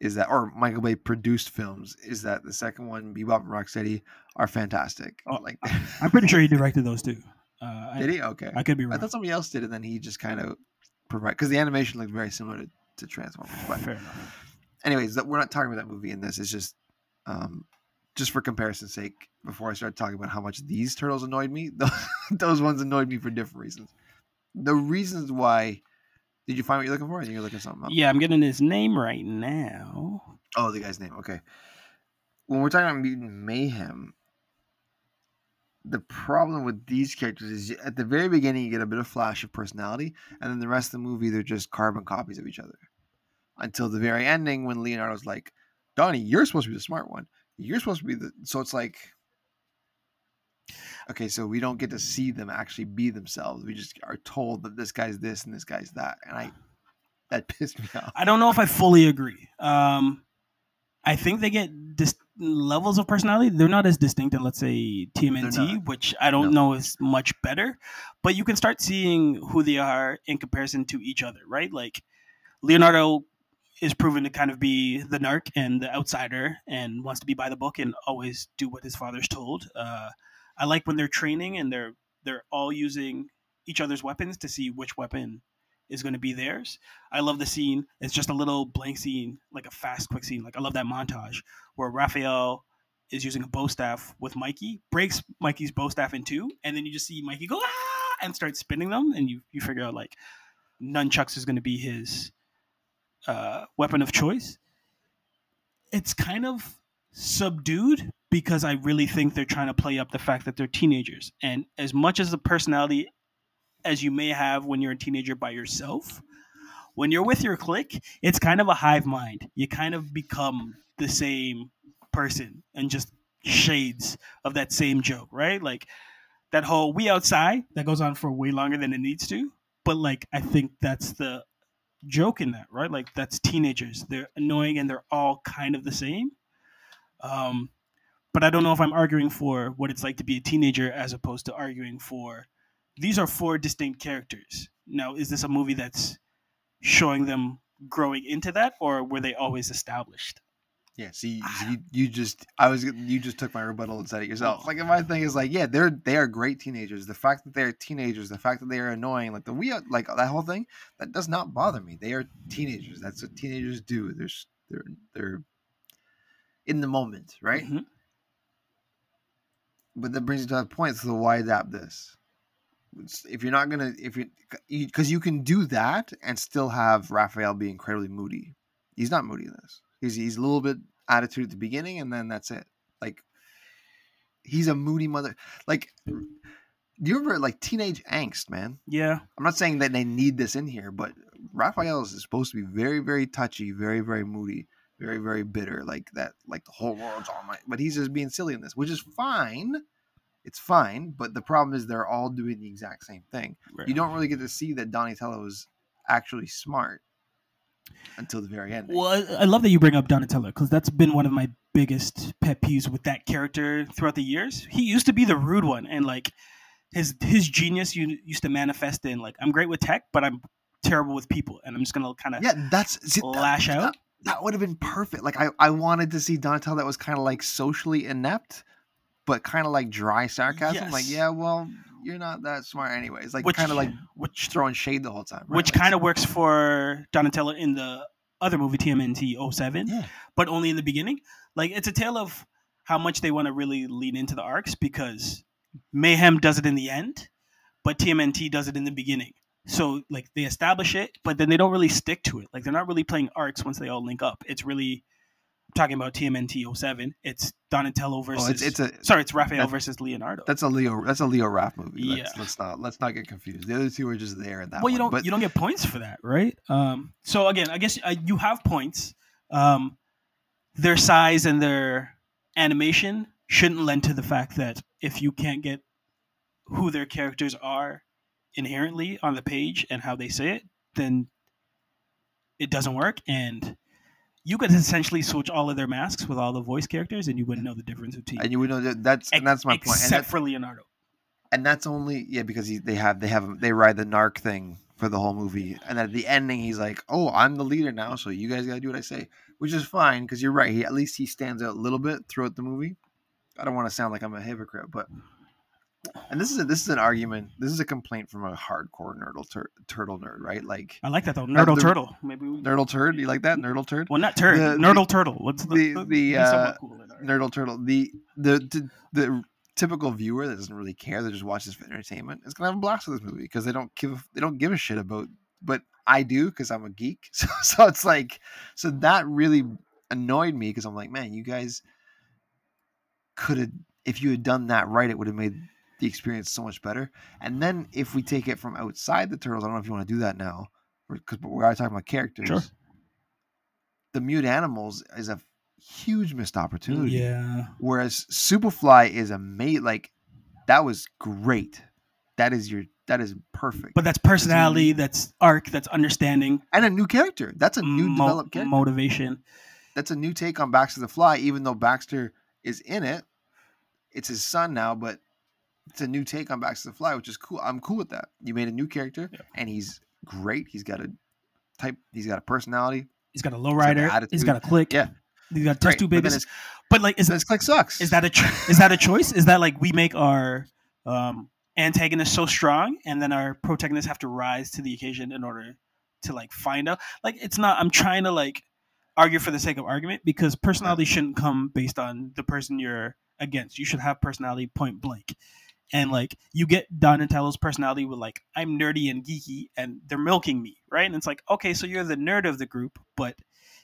is that or Michael Bay produced films is that the second one, Bebop and Rocksteady, are fantastic. Oh, like I'm pretty sure he directed those too. Uh, did I, he? Okay. I could be wrong. I thought somebody else did and then he just kind of provide because the animation looked very similar to, to Transformers. But Fair enough. anyways, we're not talking about that movie in this. It's just um, just for comparison's sake. Before I start talking about how much these turtles annoyed me, those ones annoyed me for different reasons. The reasons why. Did you find what you're looking for? Or you're looking something up. Yeah, I'm getting his name right now. Oh, the guy's name. Okay. When we're talking about mutant mayhem, the problem with these characters is at the very beginning you get a bit of flash of personality, and then the rest of the movie they're just carbon copies of each other. Until the very ending, when Leonardo's like, "Donnie, you're supposed to be the smart one. You're supposed to be the." So it's like, okay, so we don't get to see them actually be themselves. We just are told that this guy's this and this guy's that, and I that pissed me off. I don't know if I fully agree. Um, I think they get dis- levels of personality. They're not as distinct in, let's say, TMNT, which I don't No. know is much better. But you can start seeing who they are in comparison to each other, right? Like Leonardo is proven to kind of be the narc and the outsider, and wants to be by the book and always do what his father's told. Uh, I like when they're training and they're they're all using each other's weapons to see which weapon is going to be theirs. I love the scene. It's just a little blank scene, like a fast, quick scene. Like I love that montage where Raphael is using a bow staff with Mikey, breaks Mikey's bow staff in two, and then you just see Mikey go ah and start spinning them, and you you figure out like nunchucks is going to be his uh, weapon of choice. It's kind of subdued because I really think they're trying to play up the fact that they're teenagers, and as much as the personality as you may have when you're a teenager by yourself. When you're with your clique, it's kind of a hive mind. You kind of become the same person and just shades of that same joke, right? Like that whole we outside that goes on for way longer than it needs to. But like I think that's the joke in that, right? Like that's teenagers. They're annoying and they're all kind of the same. Um, but I don't know if I'm arguing for what it's like to be a teenager as opposed to arguing for these are four distinct characters. Now, is this a movie that's showing them growing into that, or were they always established? Yeah, see, you, you just I was you just took my rebuttal and said it yourself. Like my thing is like, yeah, they're they are great teenagers. The fact that they're teenagers, the fact that they are annoying, like the we like that whole thing, that does not bother me. They are teenagers. That's what teenagers do. They're they're they're in the moment, right? Mhm. But that brings you to that point. So why adapt this? If you're not gonna, if you, because you can do that and still have Raphael be incredibly moody. He's not moody in this. He's he's a little bit attitude at the beginning, and then that's it. Like he's a moody mother. Like do you remember like teenage angst, man? Yeah, I'm not saying that they need this in here, but Raphael is supposed to be very, very touchy, very, very moody, very, very bitter, like that, like the whole world's on my. But he's just being silly in this, which is fine. It's fine, but the problem is they're all doing the exact same thing. right. You don't really get to see that Donatello is actually smart until the very end. Well, I I love that you bring up Donatello because that's been one of my biggest pet peeves with that character throughout the years. He used to be the rude one, and like his his genius used to manifest in like I'm great with tech, but I'm terrible with people, and I'm just gonna kind of Yeah, that's see, lash that- out. That, would have been perfect. Like I, I wanted to see Donatello that was kind of like socially inept, but kind of like dry sarcasm. Like, yeah, well, you're not that smart anyways. Like which kind of like which throwing shade the whole time. right? which Like, kind of works for Donatello in the other movie TMNT 07, Yeah. but only in the beginning. Like it's a tale of how much they want to really lean into the arcs because Mayhem does it in the end, but TMNT does it in the beginning. So like they establish it, but then they don't really stick to it. Like they're not really playing arcs once they all link up. It's really talking about TMNT 07. It's Donatello versus Oh, it's it's a sorry, it's Raphael that- versus Leonardo. that's a Leo that's a Leo Raph movie. Let's, Yeah. let's not let's not get confused. The other two are just there in that. well, you one. don't But you don't get points for that, right? Um, so again, I guess uh, you have points. Um, their size and their animation shouldn't lend to the fact that if you can't get who their characters are inherently on the page and how they say it, then it doesn't work. And you could essentially switch all of their masks with all the voice characters, and you wouldn't know the difference between. and you would know that that's and that's my point. And Except that's, for Leonardo. and that's only yeah because he, they have they have they ride the narc thing for the whole movie, and at the ending he's like, "Oh, I'm the leader now, so you guys gotta do what I say," which is fine because you're right. He at least he stands out a little bit throughout the movie. I don't want to sound like I'm a hypocrite, but And this is a, this is an argument. This is a complaint from a hardcore nerdle tur- turtle nerd, right? Like I like that though. Nerdle the- turtle. Maybe we, nerdle turd. You like that nerdle turd? well, not turd. the- Nerdle turtle. What's the the- the, the, be somewhat uh, cool Nerdle turtle. The the the, the typical viewer that doesn't really care that just watches for entertainment is gonna have a blast with this movie because they don't give they don't give a shit about. But I do because I'm a geek. So so it's like so that really annoyed me because I'm like, man, you guys could have if you had done that right, it would have made the experience so much better. And then if we take it from outside the turtles, I don't know if you want to do that now because we are already talking about characters. Sure. The mute animals is a huge missed opportunity. yeah. Whereas Superfly is a mate like that was great. That is your that is perfect. But that's personality. That's arc. That's understanding. and a new character. That's a new mo- developed character. motivation. That's a new take on Baxter the Fly, even though Baxter is in it. It's his son now, but it's a new take on Baxter the Fly, which is cool. I'm cool with that. You made a new character Yeah. and he's great. He's got a type he's got a personality. He's got a lowrider. He's attitude. got a click. Yeah. He's got test tube babies. But like, is then his click sucks. is that a cho- is that a choice? Is that like we make our um, antagonist so strong, and then our protagonists have to rise to the occasion in order to like find out? Like, it's not. I'm trying to like argue for the sake of argument because personality shouldn't come based on the person you're against. You should have personality point blank. And like you get Donatello's personality with like I'm nerdy and geeky, and they're milking me, right? And it's like okay, so you're the nerd of the group, but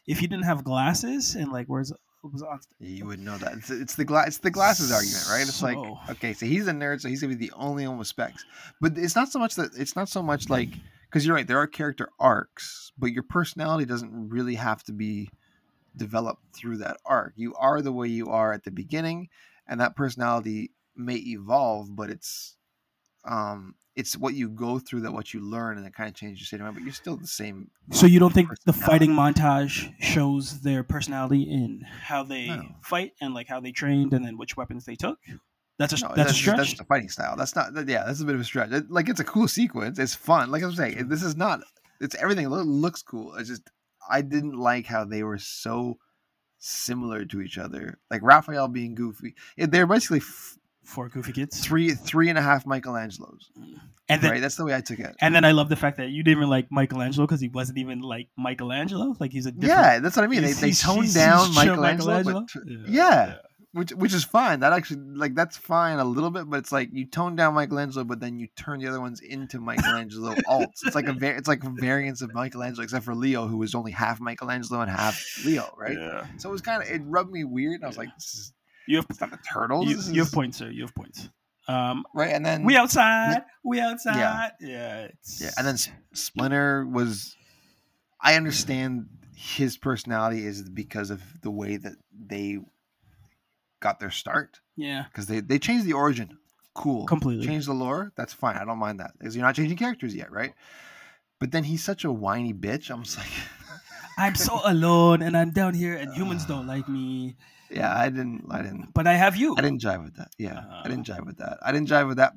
if you didn't have glasses and like where's was on You would know that. It's, it's the glass it's the glasses argument, right? It's like okay, so he's a nerd, so he's gonna be the only one with specs. But it's not so much that it's not so much like because you're right, there are character arcs, but your personality doesn't really have to be developed through that arc. You are the way you are at the beginning, and that personality may evolve, but it's um it's what you go through that what you learn and it kind of changes your state of mind, but you're still the same. So you don't think the fighting montage shows their personality in how they No. fight and like how they trained and then which weapons they took? That's a No, that's, a just- stretch. That's a fighting style. That's not. that- Yeah, that's a bit of a stretch. It- like it's a cool sequence. It's fun. Like I'm saying, this is not. It's everything lo- looks cool. It's just I didn't like how they were so similar to each other. Like Raphael being goofy. They're basically f- for goofy kids. three three and a half Michelangelos. And then right. That's the way I took it. and then I love the fact that you didn't even like Michelangelo because he wasn't even like Michelangelo. Like he's a different, Yeah, that's what I mean. They, they toned down chill Michelangelo, but tr- yeah. which which is fine. That actually like that's fine a little bit, but it's like you tone down Michelangelo, but then you turn the other ones into Michelangelo alts. It's like a var- it's like variants of Michelangelo, except for Leo, who was only half Michelangelo and half Leo, right? Yeah. So it was kind of it rubbed me weird. And I was Yeah. like, this is You have the turtles, you, you have points, sir. You have points. Um, right? And then we outside. We outside. Yeah. it's, yeah, and then Splinter was. I understand his personality is because of the way that they got their start yeah, because they they changed the origin. Cool. completely. change the lore that's fine i don't mind that because you're not changing characters yet right but then he's such a whiny bitch i'm just like I'm so alone and I'm down here and humans don't like me, yeah i didn't i didn't but I have you. i didn't jive with that yeah i Uh. didn't jive with that i didn't jive with that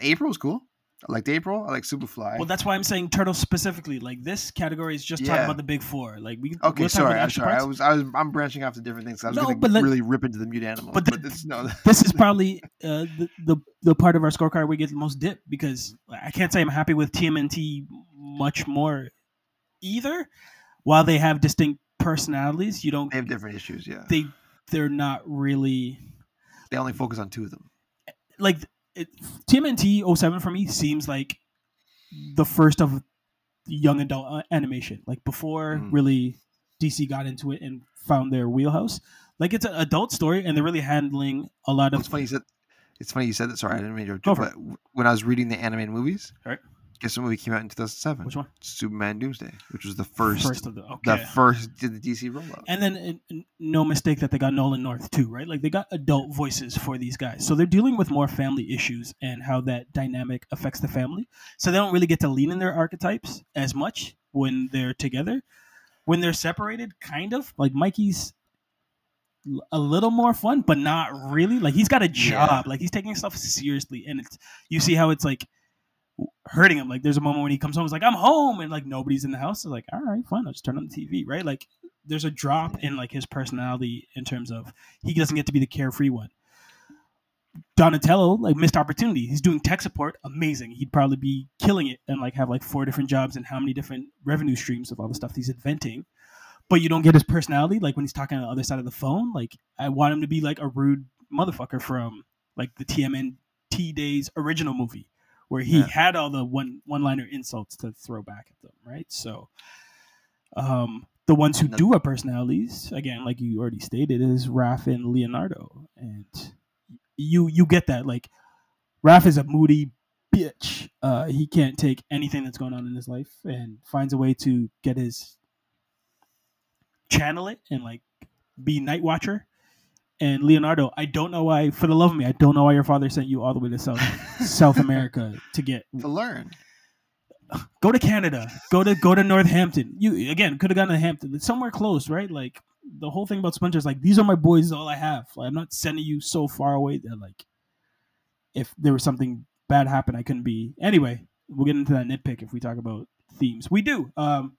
april was cool i liked april i like superfly Well, that's why I'm saying turtles specifically. Like this category is just talking about the big four. Like we. okay sorry i'm sorry I was. I was. I'm branching off to different things i was No, gonna but let- really rip into the mute animals but but, it's no this is probably uh, the, the the part of our scorecard we get the most dip because I can't say I'm happy with TMNT much more either. While they have distinct personalities, you don't they have different issues yeah they they're not really they only focus on two of them like it, TMNT 07 for me seems like the first of young adult uh, animation. Like before Mhm. really DC got into it and found their wheelhouse. Like it's an adult story and they're really handling a lot of it's funny you said it's funny you said that sorry i didn't mean to but when i was reading the animated movies Alright. Guess what movie came out in 2007 which one? Superman Doomsday, which was the first, First of the okay. the first did the DC rollout. and then no mistake that they got Nolan North too, right? Like they got adult voices for these guys. So they're dealing with more family issues and how that dynamic affects the family. So they don't really get to lean in their archetypes as much when they're together. When they're separated, kind of like Mikey's a little more fun, but not really. Like he's got a job. Like he's taking stuff seriously, and it's you see how it's like hurting him. Like there's a moment when he comes home, he's like, "I'm home," and like nobody's in the house. It's like, all right, fine, I'll just turn on the TV, right? Like there's a drop in like his personality in terms of he doesn't get to be the carefree one. Donatello, like missed opportunity. He's doing tech support, amazing. He'd probably be killing it and like have like four different jobs and how many different revenue streams of all the stuff he's inventing. But you don't get his personality, like when he's talking on the other side of the phone. Like I want him to be like a rude motherfucker from like the TMNT days original movie, where he Yeah. had all the one one liner insults to throw back at them, right? So um the ones who do have personalities, again, like you already stated, is Raph and Leonardo. And you you get that. Like Raph is a moody bitch. Uh, he can't take anything that's going on in his life and finds a way to get his channel it and like be Nightwatcher. And Leonardo, I don't know why. For the love of me, I don't know why your father sent you all the way to South South America to get to learn. go to Canada, go to go to Northampton. You again could have gone to Hampton, It's somewhere close, right? Like the whole thing about Spencer is like these are my boys, is all I have. Like, I'm not sending you so far away that like if there was something bad happen, I couldn't be. Anyway, we'll get into that nitpick if we talk about themes. We do. Um,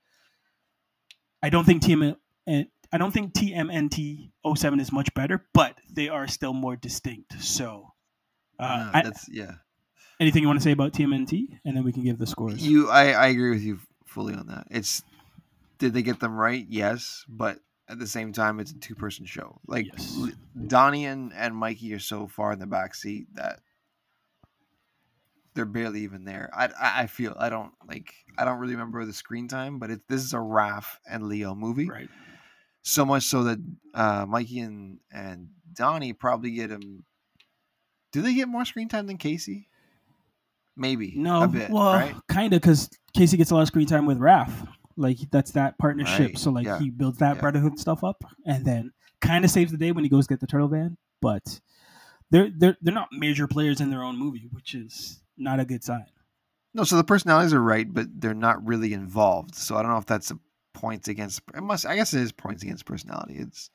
I don't think TM and I don't think TMNT 07 is much better, but they are still more distinct. So, uh, No, I- yeah. anything you want to say about TMNT, and then we can give the scores. You, I, I agree with you fully on that. It's did they get them right? Yes, but at the same time, it's a two person show. Like Yes. Donnie and, and Mikey are so far in the back seat that they're barely even there. I, I, I feel I don't like I don't really remember the screen time, but it, this is a Raph and Leo movie. right. So much so that uh, Mikey and and Donnie probably get him. Do they get more screen time than Casey? Maybe No, a bit, well, right? kind of, because Casey gets a lot of screen time with Raph. Like that's that partnership. Right, So like yeah, he builds that yeah. brotherhood stuff up, and then kind of saves the day when he goes get the turtle van. But they're they're they're not major players in their own movie, which is not a good sign. No, so the personalities are right, but they're not really involved. So I don't know if that's a points against. It must. I guess it is points against personality. It's,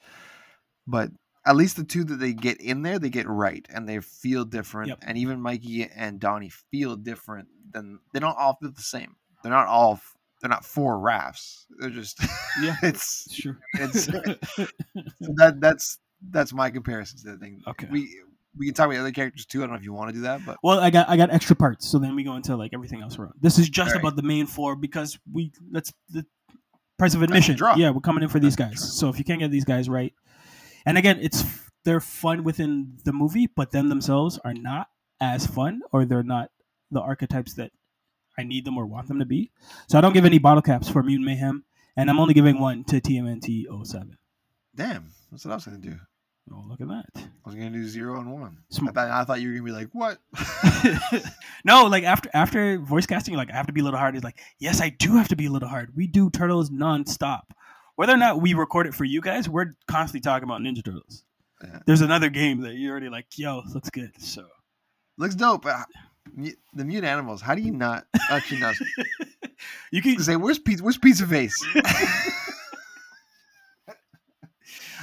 but at least the two that they get in there, they get right, and they feel different. Yep. And even Mikey and Donnie feel different than they don't all feel the same. They're not all. They're not four rafts. They're just. Yeah. it's Sure. It's- so that that's that's my comparison to the thing. Okay. We we can talk about other characters too. I don't know if you want to do that, but well, I got I got extra parts, so then we go into like everything else around. This is just Alright. about the main four because we let's the price of admission. Yeah, we're coming in for these guys. So if you can't get these guys right, and again, it's they're fun within the movie, but them themselves are not as fun, or they're not the archetypes that I need them or want them to be. So I don't give any bottle caps for Mutant Mayhem, and I'm only giving one to TMNT 07. damn, that's what I was gonna do. Oh, look at that. I was gonna do zero and one. Sm- I thought, I thought you were gonna be like, what? no, like after after voice casting, like I have to be a little hard. He's like, yes, I do have to be a little hard. We do turtles nonstop. Whether or not we record it for you guys, we're constantly talking about Ninja Turtles. Yeah. There's another game that you're already like, yo, looks good. So Looks dope. but, uh, The mute animals. How do you not actually not you can say where's pizza? Where's Pizza Face?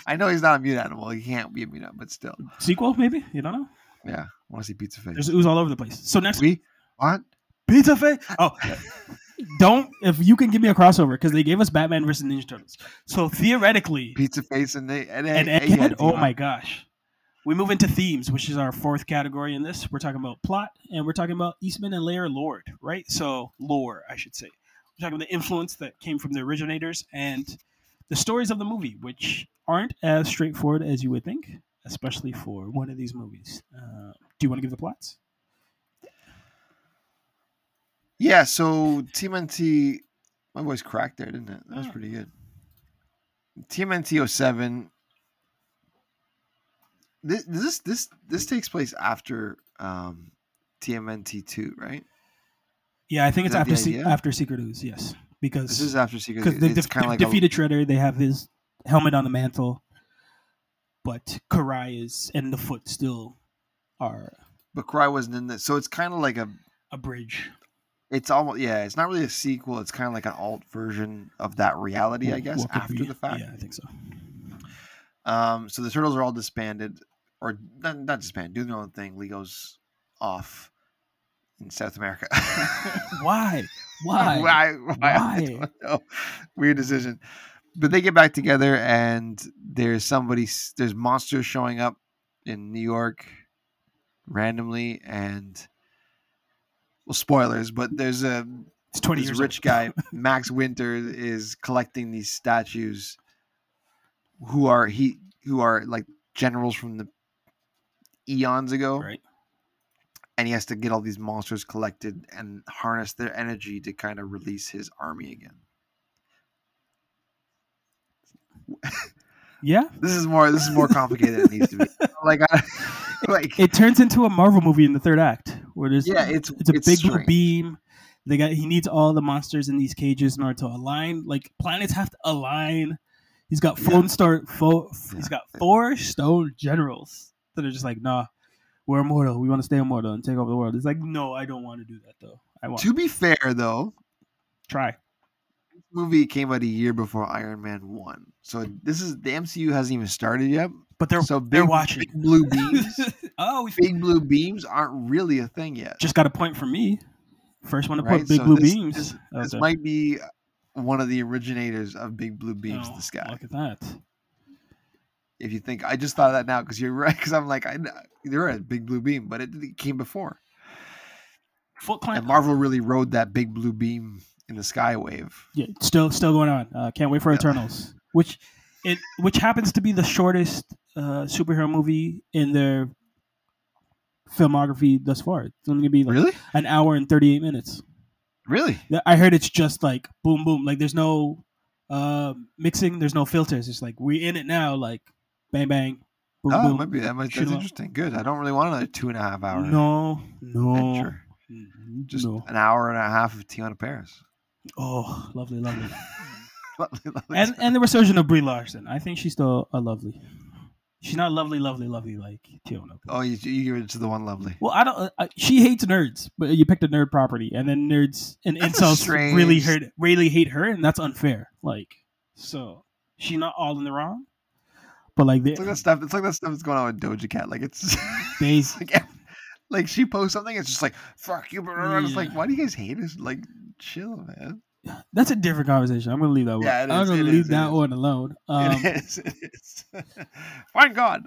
I know he's not a mute animal. He can't be a mute animal, but still, sequel maybe. You don't know. yeah. I want to see Pizza Face. There's ooze all over the place. So next we what? pizza face. Oh, don't if you can give me a crossover because they gave us Batman versus Ninja Turtles. So theoretically, Pizza Face and they and, and Egg- Egghead. Egghead Oh my gosh. We move into themes, which is our fourth category in this. We're talking about plot and we're talking about Eastman and Laird Lord, right? So lore, I should say. We're talking about the influence that came from the originators and the stories of the movie, which aren't as straightforward as you would think, especially for one of these movies. Uh, do you want to give the plots? Yeah. So TMNT, my voice cracked there, didn't it? That was Oh. pretty good. TMNT 07. This this this this takes place after um, TMNT 2, right? Yeah, I think Is it's after Se- after Secret Ooze, yes, because This is after Secret. because they It's def- kind of like they've a, defeated Shredder. They have his helmet on the mantle, but Karai is and the foot still are but Karai wasn't in this, so it's kind of like a. a bridge. It's almost yeah. It's not really a sequel. It's kind of like an alt version of that reality, I guess, after be- the fact. Yeah, I think so. Um, so the turtles are all disbanded, or not, not disbanded, doing their own thing. Leo's off in South America. Why? Why? why? Why? I don't know. Weird decision. But they get back together, and there's somebody. There's monsters showing up in New York. randomly, and well, spoilers, but there's a It's twenty years rich old. guy, Max Winter, is collecting these statues who are he who are like generals from the eons ago, right? And he has to get all these monsters collected and harness their energy to kind of release his army again. Yeah, This is more this is more complicated than it needs to be. Like I like it turns into a Marvel movie in the third act, where there's yeah, it's it's a it's big strange. beam. They got he needs all the monsters in these cages in order to align. Like planets have to align. He's got Yeah. phone star. Fo- He's Yeah. got four stone generals that are just like, nah, we're immortal. We want to stay immortal and take over the world. It's like, no, I don't want to do that though. I want To be fair though, try. this movie came out a year before Iron Man 1. So this is the MCU hasn't even started yet. But they're so they're watching. big blue beams. oh, big blue beams aren't really a thing yet. just got a point from me. First one to Right, put big so blue this- beams. this- This might be one of the originators of big blue beams in Oh, the sky. Look at that. If you think, I just thought of that now because you're right. Because I'm like, I, you're right, big blue beam, but it, it came before. Foot Clan. And Marvel really rode that big blue beam in the sky wave. Yeah, still still going on. Uh, can't wait for Yeah. Eternals, which it which happens to be the shortest uh, superhero movie in their filmography thus far. It's only gonna be like Really? an hour and thirty eight minutes. Really? I heard it's just like boom boom. Like there's no uh, mixing. There's no filters. It's like we're in it now. Like bang bang. Boom Oh, boom. it might be that might, that's interesting. Good. I don't really want another two and a half hour No, no, adventure. Mhm, Just no. an hour and a half of Teyonah Parris. Oh, lovely, lovely. Lovely, lovely and and the resurgence of Brie Larson. I think she's still a lovely. She's not lovely, lovely, lovely like Teyonah. oh, you, you give it to the one lovely. Well, I don't. I, she hates nerds, but you picked a nerd property, and then nerds and That's insults really hurt, really hate her, and that's unfair. Like, so she's not all in the wrong, but like they, It's like that stuff. It's like that stuff that's going on with Doja Cat. Like it's they like, like she posts something. It's just like fuck you. blah. It's like why do you guys hate us? Like chill, man. that's a different conversation. I'm gonna leave that one. Yeah, it I'm is, gonna leave is, that one alone. Um, it is. It is. Thank God.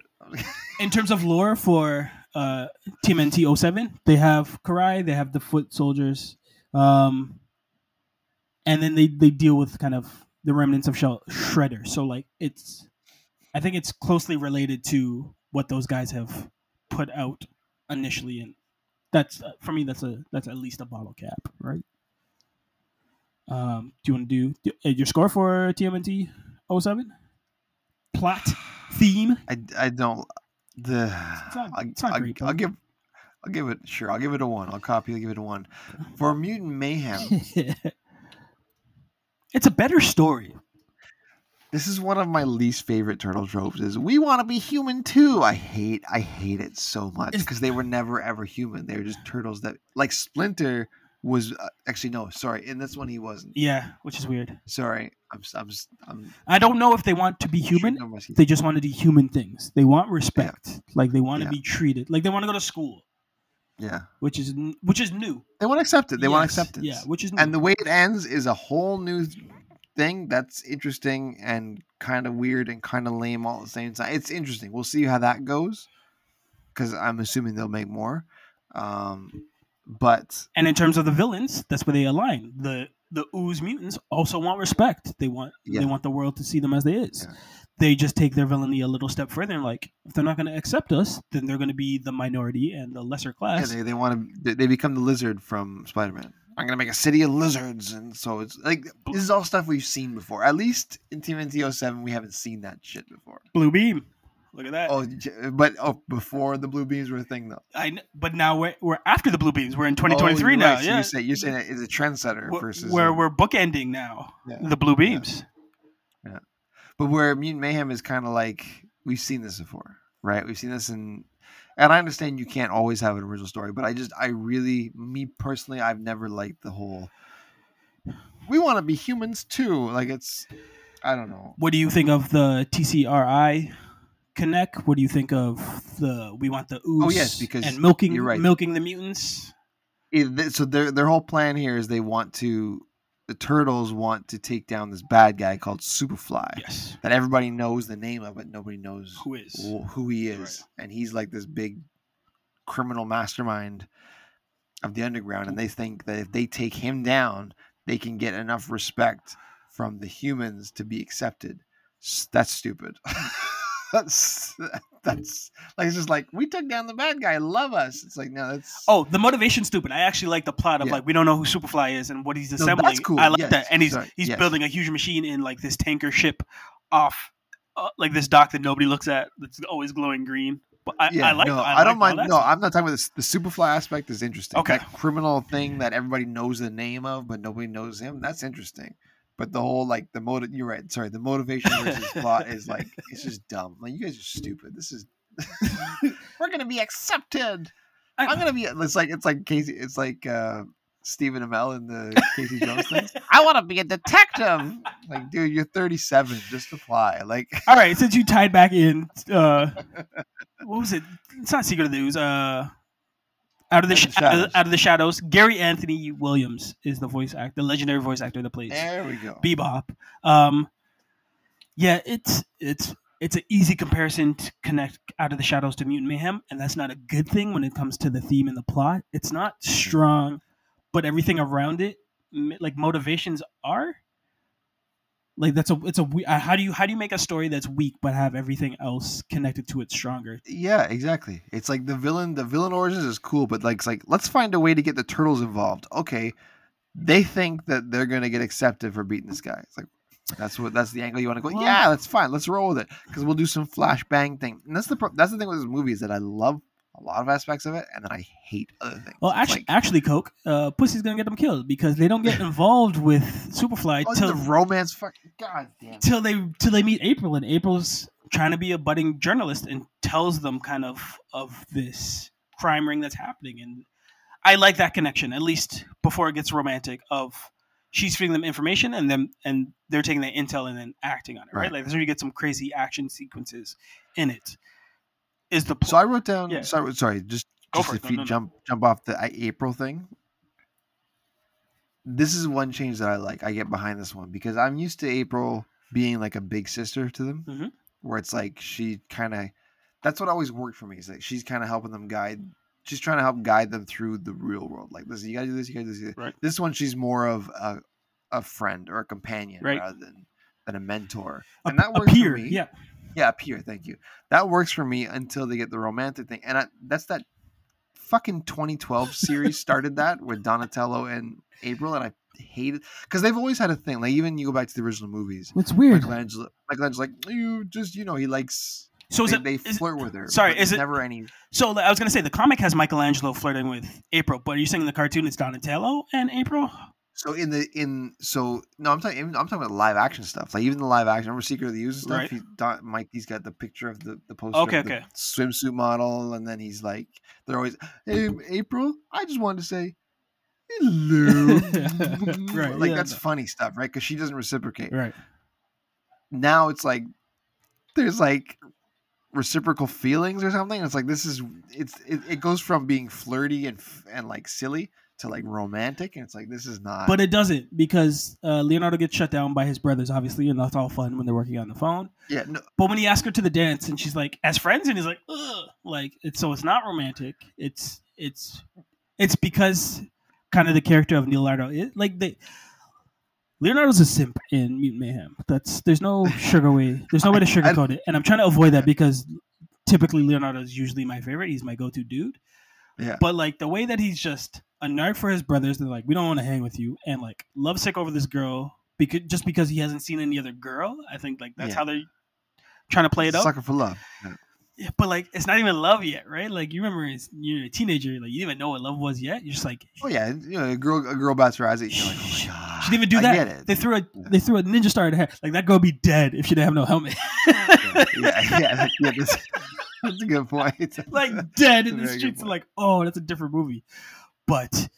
in terms of lore for uh, TMNT 07, they have Karai, they have the foot soldiers, um, and then they, they deal with kind of the remnants of Shell Shredder. So like it's, I think it's closely related to what those guys have put out initially, and that's uh, for me that's a that's at least a bottle cap, right? Um, do you want to do, do uh, your score for TMNT 07? Plot, theme. I, I don't. The It's not- I, it's not I, great, I'll give. I'll give it. Sure, I'll give it a one. I'll copy. I'll give it a one. For Mutant Mayhem, it's a better story. This is one of my least favorite turtle tropes. Is we want to be human too. I hate. I hate it so much because they were never ever human. They were just turtles that like Splinter was uh, actually no. Sorry, in this one he wasn't. Yeah, which is weird. Sorry, I'm. I'm. I'm I don't know if they want to be human. shooting on myself. They just want to do human things. They want respect. Like they want to be treated. Like they want to go to school, yeah, which is which is new. they want to accept it. They want Yes, acceptance. Yeah, which is new. and the way it ends is a whole new thing that's interesting and kind of weird and kind of lame all at the same time. It's interesting. We'll see how that goes because I'm assuming they'll make more. Um, but And in terms of the villains, that's where they align. The the ooze mutants also want respect. They want Yeah. they want the world to see them as they is. Yeah. They just take their villainy a little step further and like if they're not going to accept us, then they're going to be the minority and the lesser yeah, class. they, they want to they become the lizard from Spider-Man. I'm gonna make a city of lizards, and so it's like this is all stuff we've seen before. At least in TMNT 07, we haven't seen that shit before. Blue beam. Look at that. Oh, but oh, before the blue beams were a thing, though. I but now we're, we're after the blue beams. We're in Oh, 2023 you're now. right. So yeah, you're saying you're saying it is a trendsetter We're- versus where we're bookending now Yeah. the blue beams. Yeah. But where Mutant Mayhem is kind of like we've seen this before, right? We've seen this in, and I understand you can't always have an original story, but I just, I really, me personally, I've never liked the whole. We want to be humans too. Like it's, I don't know. What do you think of the TCRI connect? What do you think of the we want the ooze? Oh, yes, because and milking you're right. milking the mutants. It- so their their whole plan here is they want to, the turtles want to take down this bad guy called Superfly. Yes, That everybody knows the name of, but nobody knows who is? who he is, and he's like this big criminal mastermind of the underground, and they think that if they take him down, they can get enough respect from the humans to be accepted. That's stupid. that's that's like it's just like we took down the bad guy. Love us. It's like no, that's Oh, the motivation's stupid. I actually like the plot of Yeah. like we don't know who Superfly is and what he's that's assembling. cool. I like Yes. that, and he's Sorry. he's Yes. building a huge machine in like this tanker ship off uh, like this dock that nobody looks at. That's always glowing green. But I, yeah, I like. no, I, I, don't mind. No, stuff. I'm not talking about this. The Superfly aspect is interesting. Okay. that criminal thing that everybody knows the name of, but nobody knows him. That's interesting. But the whole like the motive. You're right. Sorry, the motivation versus plot is like it's just dumb. Like you guys are stupid. This is. We're gonna be accepted. I- I'm gonna be. It's like it's like Casey. It's like uh, Stephen Amell in the Casey Jones thing. I want to be a detective. Like, dude, you're 37. Just apply. Like, All right, since you tied back in, uh, what was it? It's not Secret of the Ooze. Uh, out of the, sh- out, of, Shadows. out of the shadows, Gary Anthony Williams is the voice actor, the legendary voice actor that plays there we go. Bebop. Um, yeah, it's it's it's an easy comparison to connect Out of the Shadows to Mutant Mayhem, and that's not a good thing when it comes to the theme and the plot. It's not strong, but everything around it, like motivations, are. Like that's a it's a uh, how do you how do you make a story that's weak but have everything else connected to it stronger? Yeah, exactly. It's like the villain. The villain origins is cool, but like, it's like let's find a way to get the turtles involved. Okay, they think that they're gonna get accepted for beating this guy. It's like that's what that's the angle you want to go. Well- yeah, that's fine. Let's roll with it because we'll do some flashbang thing. And that's the pro- that's the thing with this movie is that I love a lot of aspects of it, and then I hate other things. Well, It's actually, like, actually, Coke, uh, Pussy's gonna get them killed because they don't get involved with Superfly oh, till the romance. Fuck, god damn. till they till they meet April, and April's trying to be a budding journalist and tells them kind of of this crime ring that's happening, and I like that connection at least before it gets romantic. Of she's feeding them information, and then and they're taking that intel and then acting on it. Right, Right. like that's where you get some crazy action sequences in it. Is the So I wrote down. Yeah. Sorry, sorry. Just Go just if. No, you no, no. jump jump off the April thing. This is one change that I like. I get behind this one because I'm used to April being like a big sister to them, Mhm. where it's like she kind of. That's what always worked for me. Is like she's kind of helping them guide. She's trying to help guide them through the real world. Like, listen, you gotta do this. You gotta do this. Right. This one, she's more of a a friend or a companion Right. rather than than a mentor, a, and that works for me. Yeah, Yeah, up here. Thank you. That works for me until they get the romantic thing, and I, that's that fucking 2012 series started that with Donatello and April, and I hate it because they've always had a thing. Like even you go back to the original movies, it's weird. Michelangelo, Michelangelo's like you just you know he likes. So is they, it, they is- flirt with her. sorry, is it- never any? So I was gonna say the comic has Michelangelo flirting with April, but are you saying in the cartoon it's Donatello and April? So in the in so no, I'm talking I'm talking about live action stuff. Like even the live action, remember Secret of the and stuff. Right. Don, Mike, he's got the picture of the the poster. Okay, the okay. Swimsuit model, and then he's like, they're always, hey April, I just wanted to say hello. Right, like yeah, that's no. funny stuff, right? Because she doesn't reciprocate. Right. Now it's like there's like reciprocal feelings or something. It's like this is it's it, it goes from being flirty and and like silly to like romantic, and it's like this is not. But it doesn't because uh, Leonardo gets shut down by his brothers, obviously, and that's all fun when they're working on the phone. yeah, no, But when he asks her to the dance, and she's like, "As friends," and he's like, "Ugh," like it's so it's not romantic. It's it's it's because kind of the character of Leonardo, it, like they. Leonardo's a simp in Mutant Mayhem. That's there's no sugar way. There's no way to I- I- sugarcoat it, and I'm trying to avoid that because typically Leonardo is usually my favorite. He's my go-to dude. yeah. But like the way that he's just a nerd for his brothers, they're like, we don't want to hang with you, and like lovesick over this girl because just because he hasn't seen any other girl. I think like that's Yeah. how they're trying to play it up. Sucker for love. Yeah. Yeah, but like it's not even love yet, right? Like you remember, as you're a teenager, like you didn't even know what love was yet. You're just like, Oh yeah, you know, a girl a girl bats her eyes at you. You're like, oh my god. she didn't even do that. They threw a Yeah. they threw a ninja star at her. Like that girl would be dead if she didn't have no helmet. yeah, yeah, yeah, yeah, that's, that's a good point. like dead in the streets. Like, oh, that's a different movie. But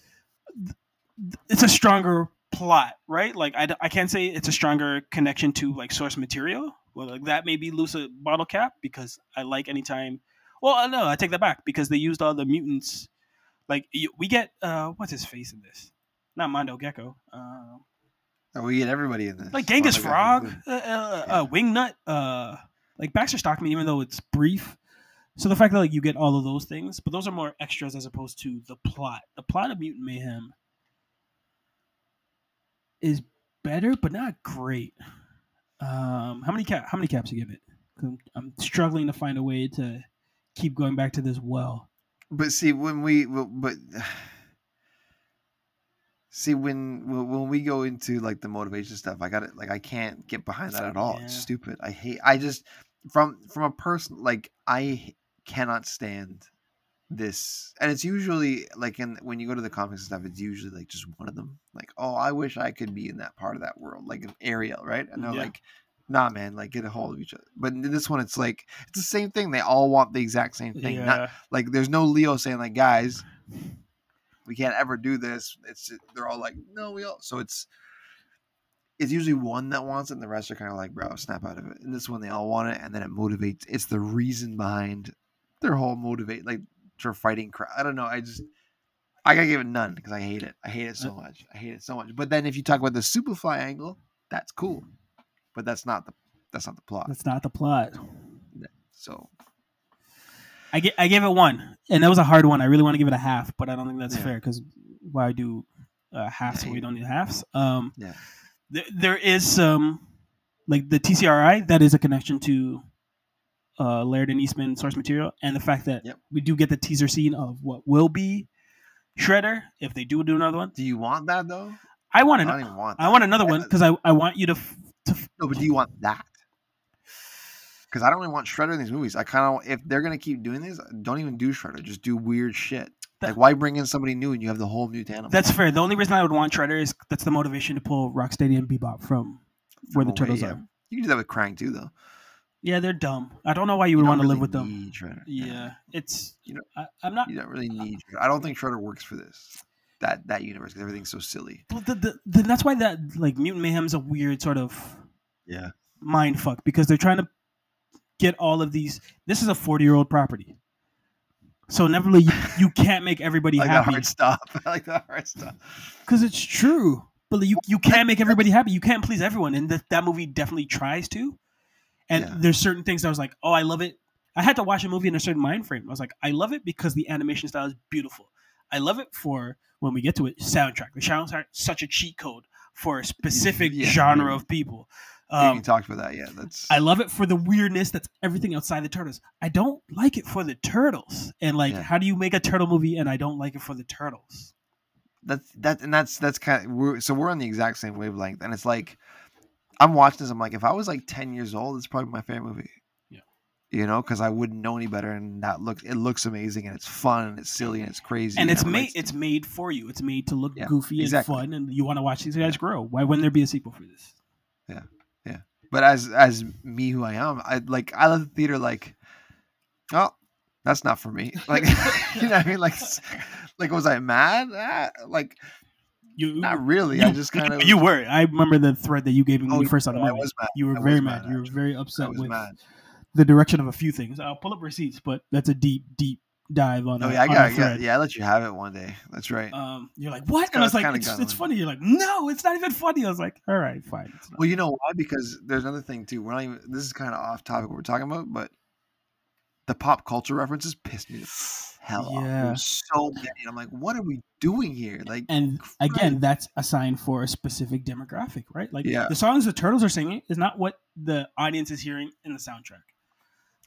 it's a stronger plot, right? Like, I can't say it's a stronger connection to like source material. Well, like that may be loose a bottle cap because I like anytime. Well, no, I take that back because they used all the mutants. Like you, we get uh, what's his face in this? Not Mondo Gecko. Uh, Oh, we get everybody in this. like Genghis my Frog, uh, uh, Yeah. uh, Wingnut, uh, like Baxter Stockman, even though it's brief, So the fact that like you get all of those things, but those are more extras as opposed to the plot. The plot of Mutant Mayhem is better, but not great. Um, how many cap? How many caps you give it? I'm, I'm struggling to find a way to keep going back to this well. But see, when we, but see when when we go into like the motivation stuff, I got it. Like I can't get behind that at all. It's stupid. I hate. I just from from a person like I cannot stand this, and it's usually like in when you go to the comics and stuff, it's usually like just one of them. Like, oh, I wish I could be in that part of that world, like an Ariel, right? And they're Yeah. like. Nah, man, like get a hold of each other. But in this one, it's like it's the same thing. They all want the exact same thing. Not like there's no Leo saying like guys, we can't ever do this. It's they're all like no, we all. So it's it's usually one that wants it, and the rest are kind of like bro, snap out of it. And this one they all want it, and then it motivates. It's the reason behind their whole motivate like for fighting. Crowd. I don't know. I just I gotta give it none because I hate it. I hate it so much. I hate it so much. But then if you talk about the Superfly angle, that's cool. But that's not the that's not the plot. that's not the plot. So I get, I gave it one, and that was a hard one. I really want to give it a half, but I don't think that's Yeah. fair because why do uh, halves Yeah, when we don't need halves? Um, Yeah. th- there is some like the TCRI that is a connection to uh, Laird and Eastman source material, and the fact that Yep. we do get the teaser scene of what will be Shredder if they do do another one. do you want that though? I want I an, don't even want. I want another one because I, I want you to f- to f- No, but do you want that? Because I don't really want Shredder in these movies. I kind of, if they're gonna keep doing this, don't even do Shredder. Just do weird shit. That- like, why bring in somebody new and you have the whole new animal? That's fair. The only reason I would want Shredder is that's the motivation to pull Rocksteady and Bebop from where the away, turtles yeah. are. You can do that with Krang too, though. Yeah, they're dumb. I don't know why you would want to really live with them. Shredder. Yeah, it's You know- I, I'm not. you don't really need. Shredder. I don't think Shredder works for this that that universe because everything's so silly. Well, the, the, the, that's why that like Mutant Mayhem's a weird sort of Yeah, mind fuck because they're trying to get all of these. This is a 40 year old property, so inevitably you, you can't make everybody like happy hard stop. Like that hard stop. because it's true. But you you can't make everybody happy. You can't please everyone, and that that movie definitely tries to. And Yeah. there's certain things that I was like, oh, I love it. I had to watch a movie in a certain mind frame. I was like, I love it because the animation style is beautiful. I love it for when we get to it, soundtrack. The soundtrack such a cheat code for a specific Yeah. genre of people. we Um, talked about that. Yeah, that's. I love it for the weirdness that's everything outside the turtles. I don't like it for the turtles. And like, Yeah. how do you make a turtle movie and I don't like it for the turtles? that's that and that's that's kind of we're so we're on the exact same wavelength and it's like i'm watching this i'm like if i was like 10 years old it's probably my favorite movie Yeah. you know because i wouldn't know any better and that looks it looks amazing and it's fun and it's silly and it's crazy and it's made it's made for you. It's made to look Yeah, goofy exactly. and fun, and you want to watch these guys grow. Why wouldn't there be a sequel for this? Yeah, yeah. But as as me who i am i like i love the theater like oh that's not for me like you know what i mean like like was i mad Ah, like You not really you, i just kind of you were. I remember the thread that you gave me when Oh, we first saw the movie. You were I very mad. mad, You were very upset with mad the direction of a few things. I'll pull up receipts, but that's a deep, deep dive on. oh yeah i got yeah, yeah i let you have it one day that's right Um, you're like, what? It's And I was like, it's it's, kinda it's gone. funny. You're like, no, it's not even funny. I was like, all right, fine. Well, you know why? Because there's another thing too. We're not even. This is kind of off topic. What we're talking about, but the pop culture references pissed me the hell off. Yeah. There's so many. I'm like, what are we doing here? Like, and again, that's a sign for a specific demographic, right? Like Yeah. the songs the turtles are singing is not what the audience is hearing in the soundtrack.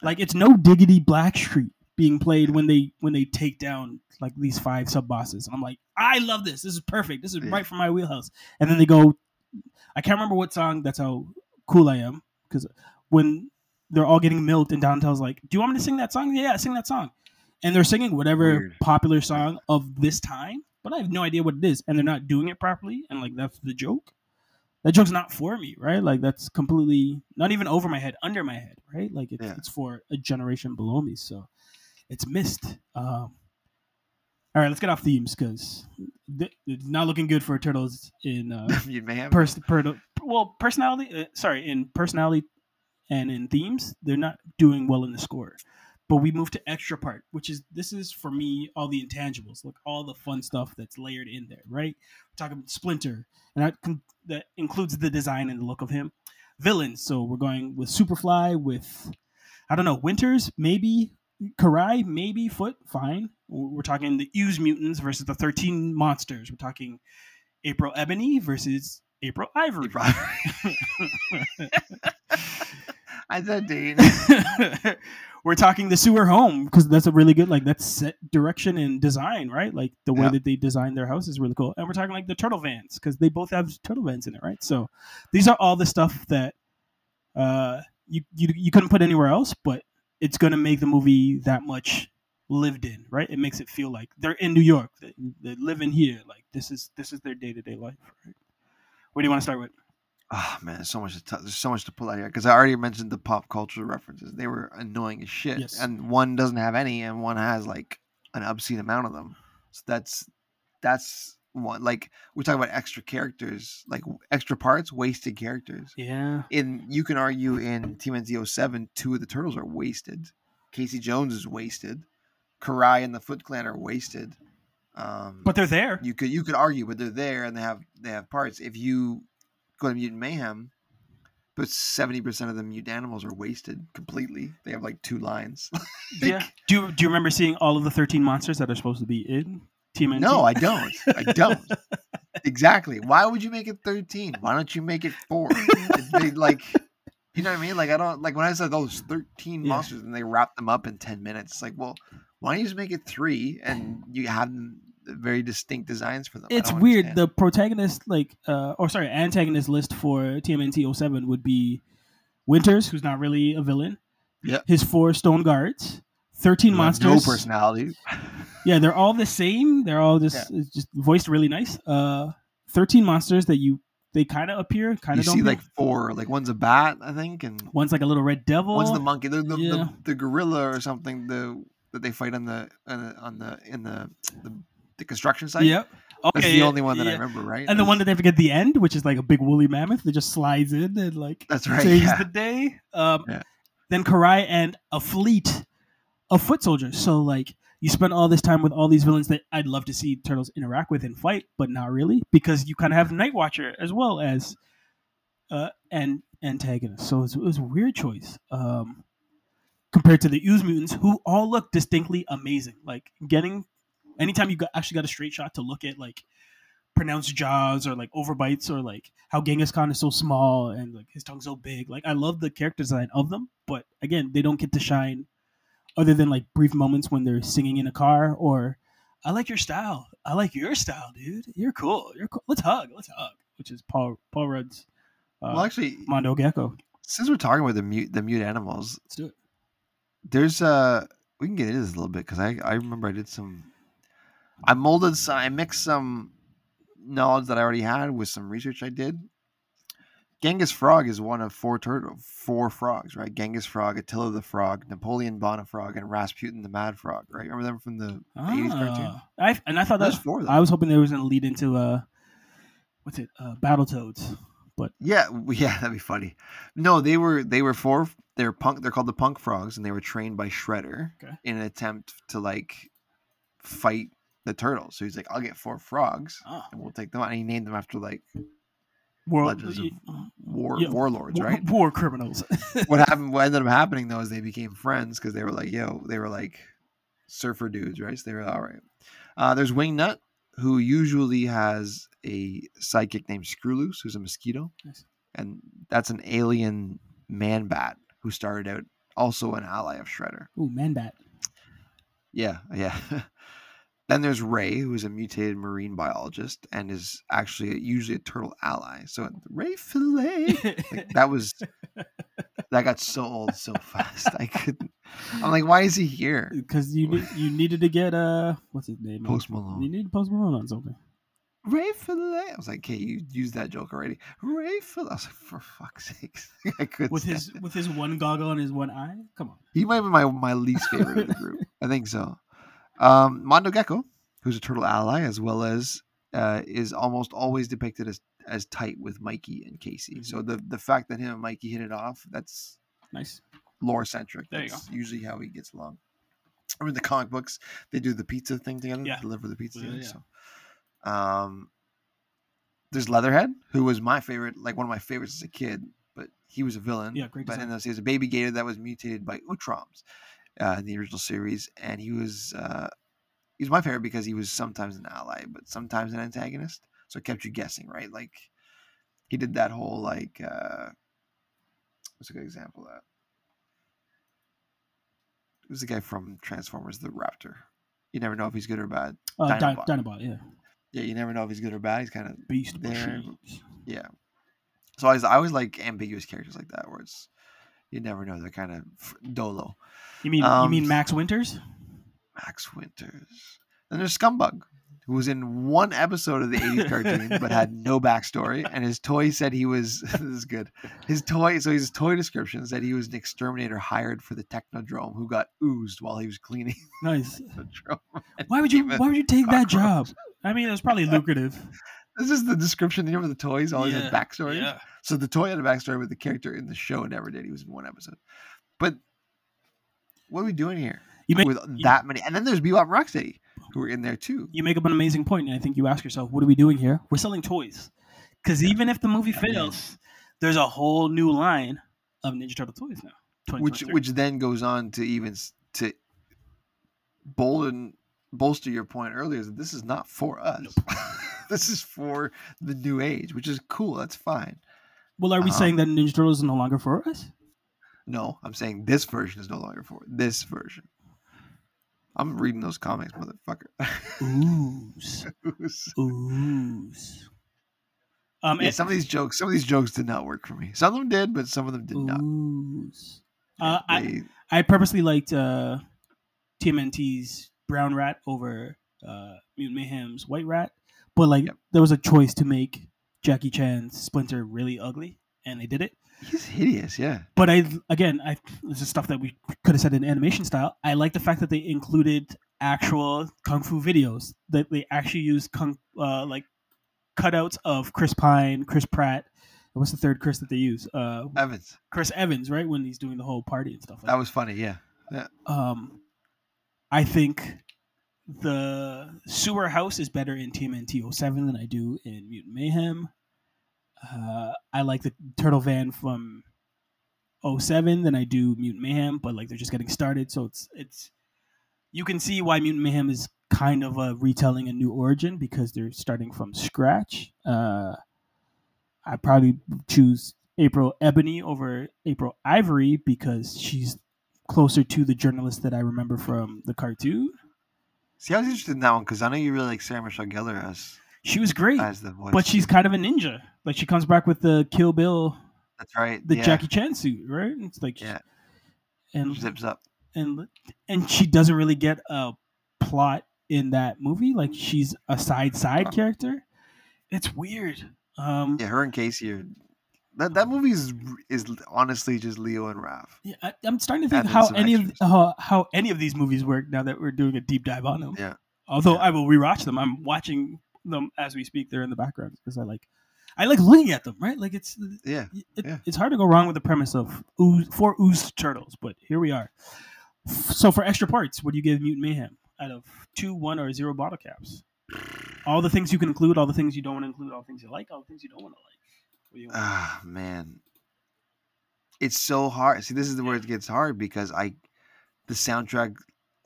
Like it's no diggity Blackstreet being played when they when they take down like these five sub bosses. And I'm like, I love this. This is perfect. This is Yeah. right from my wheelhouse. And then they go, I can't remember what song. That's how cool I am because when they're all getting milked and Donatel's like, "Do you want me to sing that song?" Yeah, sing that song. And they're singing whatever Weird. popular song of this time, but I have no idea what it is, and they're not doing it properly, and like that's the joke. That joke's not for me, right? Like that's completely not even over my head, under my head, right? Like it's, Yeah. it's for a generation below me, so it's missed. Um, all right, let's get off themes because th- it's not looking good for turtles in uh, you may have. pers- per- well personality uh, sorry in personality and in themes they're not doing well in the score but we move to extra part which is this is for me all the intangibles like all the fun stuff that's layered in there right we're talking splinter and that, that includes the design and the look of him villains so we're going with superfly with i don't know winters maybe Karai, maybe Foot, fine. We're talking the Ooze mutants versus the Thirteen monsters. We're talking April Ebony versus April Ivory. I said Dean. We're talking the sewer home because that's a really good like that's set direction and design, right? Like the way Yeah. that they designed their house is really cool. And we're talking like the turtle vans because they both have turtle vans in it, right? So these are all the stuff that uh you you, you couldn't put anywhere else, but it's gonna make the movie that much lived in, right? It makes it feel like they're in New York. They, they live in here. Like this is this is their day to day life. Right? What do you want to start with? Oh man, so much to t- there's so much to pull out here because I already mentioned the pop culture references. They were annoying as shit, Yes. and one doesn't have any, and one has like an obscene amount of them. So that's that's one. Like we're talking about extra characters, like extra parts, wasted characters. Yeah. In you can argue in TMNT 07, two of the turtles are wasted. Casey Jones is wasted. Karai and the Foot Clan are wasted. Um, But they're there. you could you could argue, but they're there and they have they have parts. If you go to Mutant Mayhem, but seventy percent of the mutant animals are wasted completely. They have like two lines. Yeah. Do you, do you remember seeing all of the 13 monsters that are supposed to be in TMNT? no, I don't. I don't. exactly. Why would you make it thirteen? Why don't you make it four? It'd like, you know what I mean? Like I don't like when I said those thirteen Yeah. monsters and they wrap them up in ten minutes. It's like, well, why don't you just make it three and you have them- very distinct designs for them? It's weird. understand. The protagonist, like, uh, or sorry, antagonist list for TMNT 07 would be Winters, who's not really a villain. Yeah. His four stone guards, 13 You monsters. no personality. Yeah, they're all the same. They're all just it's just voiced really nice. Uh, 13 monsters that you they kind of appear, kind you of don't. see like four, like one's a bat, I think, and one's like a little red devil. one's the monkey, the the, yeah. the, the gorilla or something. The that they fight on the on the, on the in the, the the construction site. Yep. Okay. that's the only one that I remember, right? And the one that they forget the end, which is like a big woolly mammoth that just slides in and like That's right, saves yeah. the day. Um, Yeah. Then Karai and a fleet of foot soldiers. So like you spend all this time with all these villains that I'd love to see turtles interact with and fight, but not really because you kind of have Nightwatcher as well as uh and antagonist. So it was, it was a weird choice. Um, compared to the Ooze mutants, who all look distinctly amazing. Like getting anytime you got, actually got a straight shot to look at like pronounced jaws or like overbites or like how Genghis Khan is so small and like his tongue's so big. Like I love the character design of them, but again, they don't get to shine other than like brief moments when they're singing in a car or I like your style. I like your style, dude. You're cool. You're cool. Let's hug. Let's hug. Which is Paul Paul Rudd's uh, well, actually, Mondo Gecko. since we're talking about the mute the mute animals, Let's do it. there's uh we can get into this a little bit because I I remember I did some I molded some I mixed some knowledge that I already had with some research I did. Genghis Frog is one of four turtle four frogs, right? Genghis Frog, Attila the Frog, Napoleon Bonafrog, and Rasputin the Mad Frog, right? Remember them from the, the 80s cartoon? Ah. I and I thought that four of them. I was hoping there was going to lead into uh what's it? Uh Battletoads. But yeah, yeah, that'd be funny. No, they were they were four. They're punk. They're called the Punk Frogs, and they were trained by Shredder Okay. in an attempt to like fight the turtles. So he's like, "I'll get four frogs, Oh. and we'll take them out." And he named them after like World, Legends of war Yeah, warlords, war, right? war criminals. what happened? What ended up happening though is they became friends because they were like, "Yo," they were like surfer dudes, right? So they were all right. Uh, there's Wingnut, who usually has a sidekick named Screwloose, who's a mosquito, Nice. and that's an alien man bat who started out also an ally of Shredder. Ooh, man bat. Yeah, yeah. then there's Ray, who is a mutated marine biologist and is actually usually a turtle ally. So Ray Fillet, like, that was that got so old so fast. I couldn't. I'm like, why is he here? Because you ne- you needed to get uh what's his name? Post Malone. You needed Post Malone on something. Ray Fillet. I was like, okay, you used that joke already. Ray Fillet. I was like, for fuck's sake, I couldn't. With his it. with his one goggle and his one eye. Come on. He might be my, my least favorite of the group. I think so. Um, Mondo Gecko, who's a turtle ally, as well as uh, is almost always depicted as as tight with Mikey and Casey. So Mm-hmm. the the fact that him and Mikey hit it off, that's Nice. lore centric. There you That's usually how he gets along. I in the comic books, they do the pizza thing together, Yeah. deliver the pizza Yeah, together. yeah. So, um, there's Leatherhead, who was my favorite, like one of my favorites as a kid, but he was a villain. Yeah, great But in this, he was a baby gator that was mutated by Utroms. Uh, in the original series, and he was uh, he was my favorite because he was sometimes an ally, but sometimes an antagonist. So it kept you guessing, right? Like he did that whole like uh, what's a good example of that? It was the guy from Transformers, the Raptor. You never know if he's good or bad. Uh, Dinobot. Dinobot. Yeah. Yeah, you never know if he's good or bad. He's kind of Beast There. machines. yeah. So I, was, I always like ambiguous characters like that, where it's you never know. They're kind of dolo. You mean you Um, mean Max Winters? Max Winters. Then there's Scumbug, who was in one episode of the 80s cartoon but had no backstory. And his toy said he was, this is good. His toy, so his toy description said he was an exterminator hired for the Technodrome who got oozed while he was cleaning Nice. Why would you Why would you take that job? I mean, it was probably lucrative. This is the description. You remember the toys always Yeah, had backstories? Yeah. So the toy had a backstory, but the character in the show never did. He was in one episode. But what are we doing here You make with that many? And then there's Bebop Rocksteady, who are in there too. you make up an amazing point, and I think you ask yourself, what are we doing here? We're selling toys, because even if the movie fails, there's a whole new line of Ninja Turtle toys now. which which then goes on to even to bolden bolster your point earlier that this is not for us. this is for the new age, which is cool. That's fine. well, are we um, saying that Ninja Turtles is no longer for us? No, I'm saying this version is no longer for this version. I'm reading those comics, motherfucker. Ooze, ooze. Um, yeah, and- some of these jokes, some of these jokes did not work for me. Some of them did, but some of them did not. ooze. Uh, I, I purposely liked uh, TMNT's Brown Rat over uh, Mutant Mayhem's White Rat, but like Yep. there was a choice to make Jackie Chan's Splinter really ugly, and they did it. He's hideous. Yeah, But I again, I this is stuff that we could have said in animation style. I like the fact that they included actual kung fu videos that they actually used kung uh, like cutouts of Chris Pine, Chris Pratt. What's the third Chris that they use? Uh, Evans. Chris Evans, right? When he's doing the whole party and stuff like That was funny. Yeah, um, I think the sewer house is better in TMNT 07 than I do in Mutant Mayhem. Uh, I like the turtle van from 07 than I do Mutant Mayhem, but like they're just getting started, so it's it's you can see why Mutant Mayhem is kind of a retelling a new origin because they're starting from scratch. Uh, I probably choose April Ebony over April Ivory because she's closer to the journalist that I remember from the cartoon. See, I was interested in that one because I know you really like Sarah Michelle Gellar as She was great, as the voice. but she's kind of a ninja. Like she comes back with the Kill Bill, that's right. the yeah. Jackie Chan suit, right? It's like, Yeah. and zips up. and and she doesn't really get a plot in that movie. Like she's a side side Huh. character. It's weird. Um, Yeah, her and Casey are. That that movie is is honestly just Leo and Raph. yeah, I, I'm starting to think how any of how, how any of these movies work now that we're doing a deep dive on them. Yeah. Although Yeah. I will rewatch them. I'm watching them as we speak. They're in the background because I like I like looking at them. Right, like it's Yeah, it, Yeah. it's hard to go wrong with the premise of ooze, four ooze turtles. But here we are. So for extra parts, what do you give Mutant Mayhem out of two, one, or zero bottle caps? All the things you can include, all the things you don't want to include, all the things you like, all the things you don't want to like. Ah man, it's so hard. See, this is the where it gets hard because I, the soundtrack,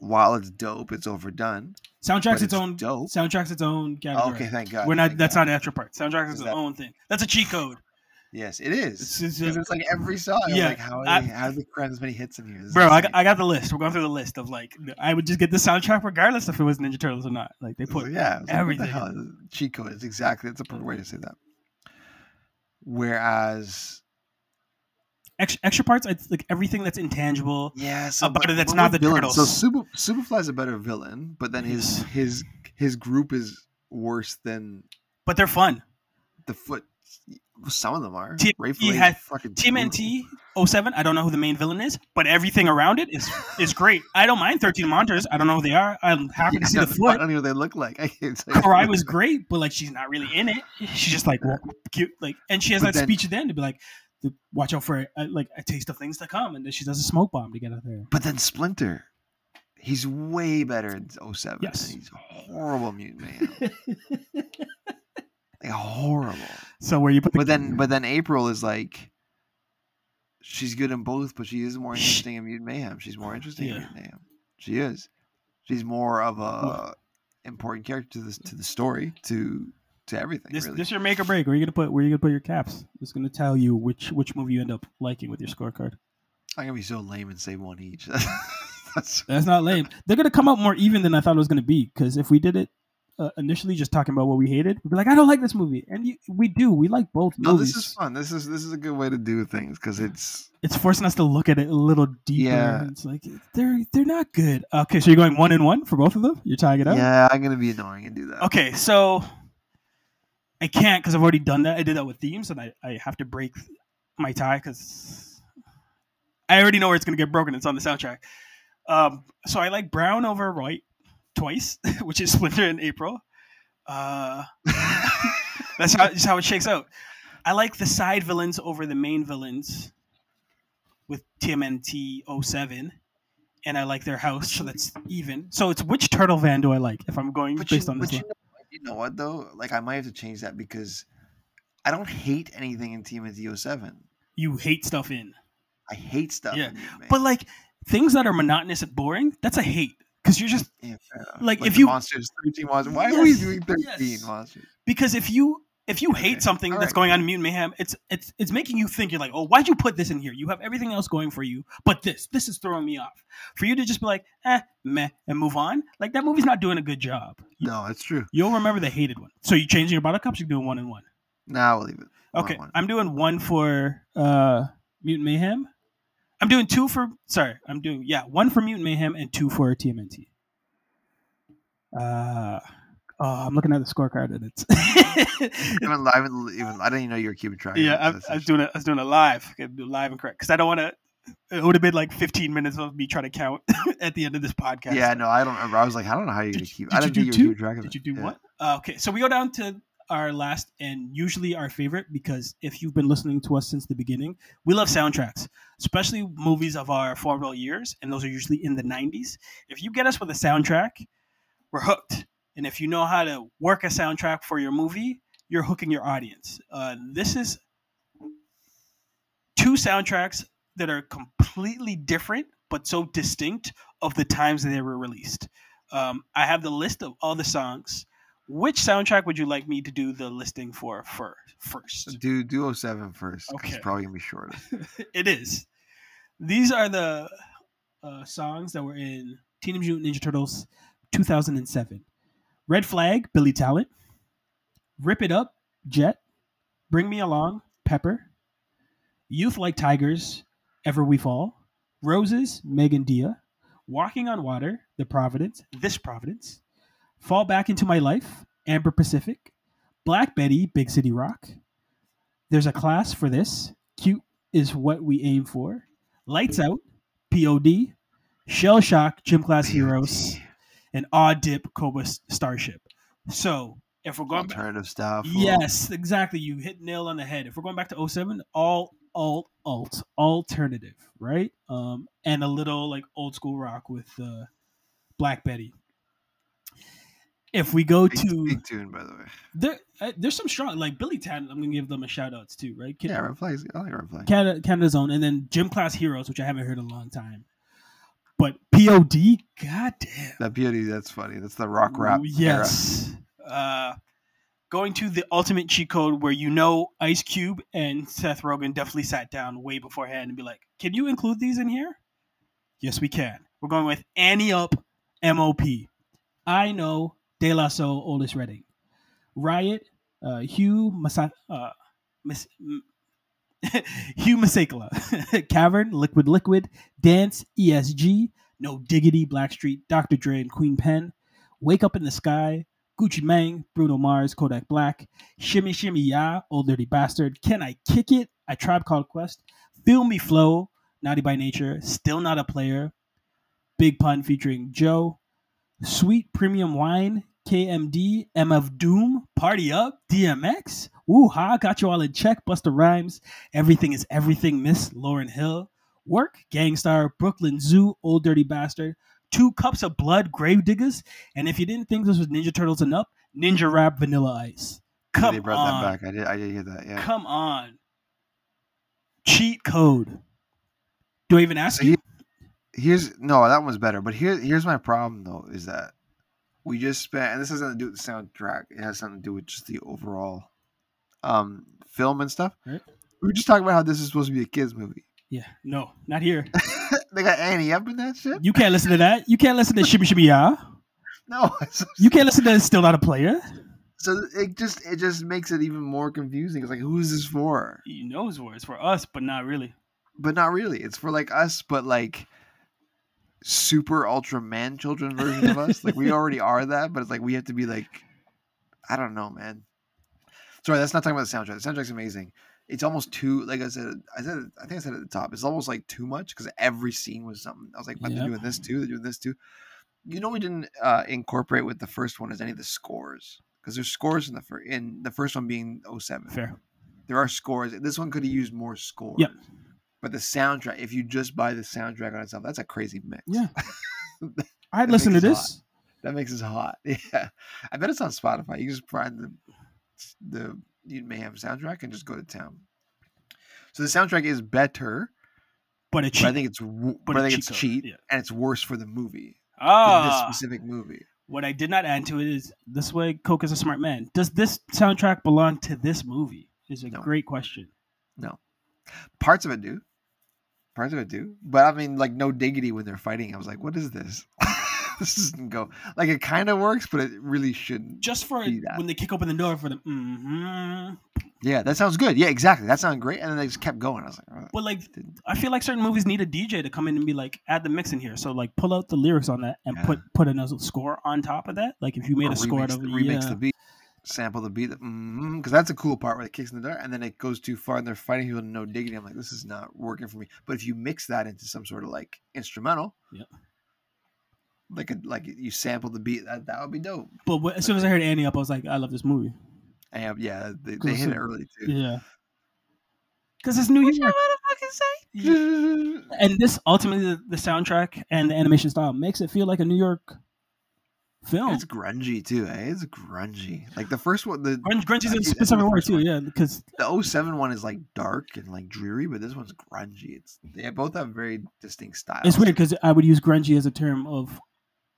while it's dope, it's overdone. Soundtrack's its, it's own. dope. Soundtrack's its own category. okay, thank God. We're not. thank That's God. not extra part. Soundtrack's is Is its that- own thing. That's a cheat code. Yes, it is. It's, it's, it's like every song. Yeah, like, how, I- they, how do they cram this many hits in here? This bro, I got, I got the list. We're going through the list of like I would just get the soundtrack regardless if it was Ninja Turtles or not. Like they So, put yeah, was like, everything. What the hell? Cheat code. It's exactly. That's a perfect way to say that. Whereas, extra, extra parts. It's like everything that's intangible. yeah, so About but- it, that's but not the villains- Turtles. So Super Superfly's a better villain, but then his Yes. his his group is worse than But they're fun. the foot. Some of them are. T- Ray he had- fucking brutal. TMNT 07, I don't know who the main villain is, but everything around it is is great. I don't mind 13 monitors. I don't know who they are. I'm happy to see Yeah, the I don't know what they look like. I can't tell. Karai was great, but like she's not really in it. She's just like well, cute, like, and she has But that then- speech at the end to be like, to "Watch out for a, like a taste of things to come," and then she does a smoke bomb to get out there. But then Splinter, he's way better in 07. Yes. he's a horrible mutant man. like horrible. So where you put the But then, but then April is like, she's good in both, but she is more interesting in Mutant Mayhem. She's more interesting Yeah. in Mutant Mayhem. She is. She's more of a important character to this to the story to to everything. This really. this your make or break. Where you gonna put where you gonna put your caps? It's gonna tell you which which movie you end up liking with your scorecard. I'm gonna be so lame and say one each. That's That's not lame. They're gonna come out more even than I thought it was gonna be. Because if we did it uh, initially, just talking about what we hated, we'd be like, I don't like this movie, and you, we do. We like both no, movies. this is fun. This is this is a good way to do things because it's It's forcing us to look at it a little deeper. Yeah. It's like they're they're not good. Okay, so you're going one and one for both of them. You're tying it up. yeah. I'm gonna be annoying and do that. Okay, so I can't because I've already done that. I did that with themes, and I, I have to break my tie because I already know where it's going to get broken. It's on the soundtrack. Um, so I like Brown over White twice, which is Splinter in April. Uh, that's how, just how it shakes out. I like the side villains over the main villains with TMNT 07. And I like their house, so that's even. So it's which turtle van do I like if I'm going But, based you, on this you, one? know, you know what though? Like I might have to change that because I don't hate anything in TMNT 07. You hate stuff in. I hate stuff. Yeah, in But like things that are monotonous and boring, that's a hate. Because you're just Yeah, enough. like, if you- monsters, 13 monsters. Why are we doing 13 yes. monsters? because if you if you hate Okay, something all that's right. going on in Mutant Mayhem, it's it's it's making you think you're like, oh, why'd you put this in here? You have everything else going for you, but this this is throwing me off. For you to just be like, eh, meh, and move on, like that movie's not doing a good job. No, it's true. You'll remember the hated one. So you changing your bottle cups? You're doing one and one. Nah, we'll leave it. One Okay, one. I'm doing one for uh Mutant Mayhem. I'm doing two for sorry, I'm doing yeah, one for Mutant Mayhem and two for TMNT. Uh oh, I'm looking at the scorecard and it's I haven't, I haven't even. I didn't even know you were keeping track. yeah, I, I was doing it. I was doing it live. I do live and correct because I don't want to. It would have been like 15 minutes of me trying to count at the end of this podcast. Yeah, no, I don't remember. I was like, I don't know how you're Did gonna keep. did I you didn't do you two? track of Did it. you do Yeah. what? Uh, okay, so we go down to our last and usually our favorite because if you've been listening to us since the beginning, we love soundtracks, especially movies of our formative years, and those are usually in the 90s. If you get us with a soundtrack, we're hooked. And if you know how to work a soundtrack for your movie, you're hooking your audience. Uh, this is two soundtracks that are completely different but so distinct of the times that they were released. Um, I have the list of all the songs. Which soundtrack would you like me to do the listing for fir- first? Do do 07 first. Okay. It's probably gonna be shorter. it is. These are the uh, songs that were in Teenage Mutant Ninja Turtles 2007. Red Flag, Billy Talent. Rip It Up, Jet. Bring Me Along, Pepper. Youth Like Tigers, Ever We Fall. Roses, Meg and Dia. Walking on Water, The Providence, This Providence. Fall Back Into My Life, Amber Pacific. Black Betty, Big City Rock. There's a class for this. Cute is what we aim for. Lights Out, POD. Shell Shock, Gym Class Heroes. And Odd Dip, Cobra Starship. So, if we're going back. Alternative stuff. or- Yes, exactly. You hit nail on the head. If we're going back to 07, all alt alt alternative, right? Um, and a little like old school rock with uh, Black Betty. If we go Big, to big tune, by the way. there, uh, there's some strong like Billy Tan. I'm gonna give them a shout outs too, right? Yeah, red flags. I like red. Canada, Canada's own, and then Gym Class Heroes, which I haven't heard in a long time. But POD, goddamn. That beauty. That's funny. That's the rock rap. Ooh. Yes. Uh, going to the ultimate cheat code where you know Ice Cube and Seth Rogen definitely sat down way beforehand and be like, "Can you include these in here?" Yes, we can. We're going with Ante Up, MOP. I know De La Soul, Oldest Redding, Riot, uh, Hugh Masa- uh, Mis- M- Hugh Masekela, Cavern, Liquid Liquid, Dance, ESG, No Diggity, Blackstreet, Dr. Dre, and Queen Pen, Wake Up in the Sky, Gucci Mane, Bruno Mars, Kodak Black, Shimmy Shimmy Ya, Old Dirty Bastard, Can I Kick It, A Tribe Called Quest, Feel Me Flow, Naughty by Nature, Still Not a Player, Big Pun featuring Joe, Sweet Premium Wine, KMD, MF Doom, Party Up, DMX, Woo Ha, Got You All in Check, Busta Rhymes, Everything is Everything, Miss Lauryn Hill, Work, Gang Starr, Brooklyn Zoo, Old Dirty Bastard, Two Cups of Blood, Gravediggaz, and if you didn't think this was Ninja Turtles enough, Ninja Rap, Vanilla Ice. Come they brought on. that back. I did. I did hear that. Yeah. Come on. Cheat code. Do I even ask So you? Here's no, that one's better. But here, here's my problem though, is that we just spent, and this has nothing to do with the soundtrack. It has something to do with just the overall um film and stuff. Right. We were just talking about how this is supposed to be a kids movie. Yeah, no, not here. they got Ante Up in that shit. You can't listen to that. You can't listen to Shimmy Shimmy Ya. No, You can't listen to Still Not a Player. so it just it just makes it even more confusing. It's like who is this for? He knows where it's for us, but not really. But not really. It's for like us, but like super ultra man children version of us. Like we already are that, but it's like we have to be like I don't know, man. Sorry, that's not talking about the soundtrack. The soundtrack's amazing. It's almost too like I said. I said I think I said at the top. It's almost like too much because every scene was something. I was like, but they're Yep. doing this too. They're doing this too. You know, we didn't uh, incorporate with the first one is any of the scores because there's scores in the first in the first one being 07. Fair. There are scores. This one could have used more scores. Yep. But the soundtrack, if you just buy the soundtrack on itself, that's a crazy mix. Yeah. I'd listen to this. that makes us hot. Yeah, I bet it's on Spotify. You just find the the Mutant Mayhem soundtrack and just go to town. So the soundtrack is better, But a but cheap. I think it's but but, a I think it's cheat yeah. and it's worse for the movie. ah, this specific movie. what I did not add to it is this way. Coke is a smart man. Does this soundtrack belong to this movie? Is a No. great question. No, parts of it do. Parts of it do. But I mean, like no diggity when they're fighting. I was like, what is this? this doesn't go like it kind of works, but it really shouldn't. Just for when they kick open the door for the. hmm Yeah, that sounds good. Yeah, exactly. That sounds great. And then they just kept going. I was like, oh, But like, I feel like certain movies need a DJ to come in and be like, add the mix in here. So like, pull out the lyrics on that and Yeah. put put another score on top of that. Like if you made or a score out of remix yeah. the beat, sample the beat, because that's a cool part where it kicks in the door, and then it goes too far, and they're fighting people, no diggity. I'm like, this is not working for me. But if you mix that into some sort of like instrumental, Yep. Like a, like you sample the beat, that, that would be dope. But wh- as soon as I heard Ante Up, I was like, I love this movie. And yeah, they, they hit it early too. Yeah. Because it's New York. Yeah. And this ultimately, the, the soundtrack and the animation style makes it feel like a New York film. It's grungy too. Eh? It's grungy. Like the first one, the Grunge, grunge is I a I specific word too, one- yeah. Because the 07 one is like dark and like dreary, but this one's grungy. It's they both have very distinct styles. it's weird because I would use grungy as a term of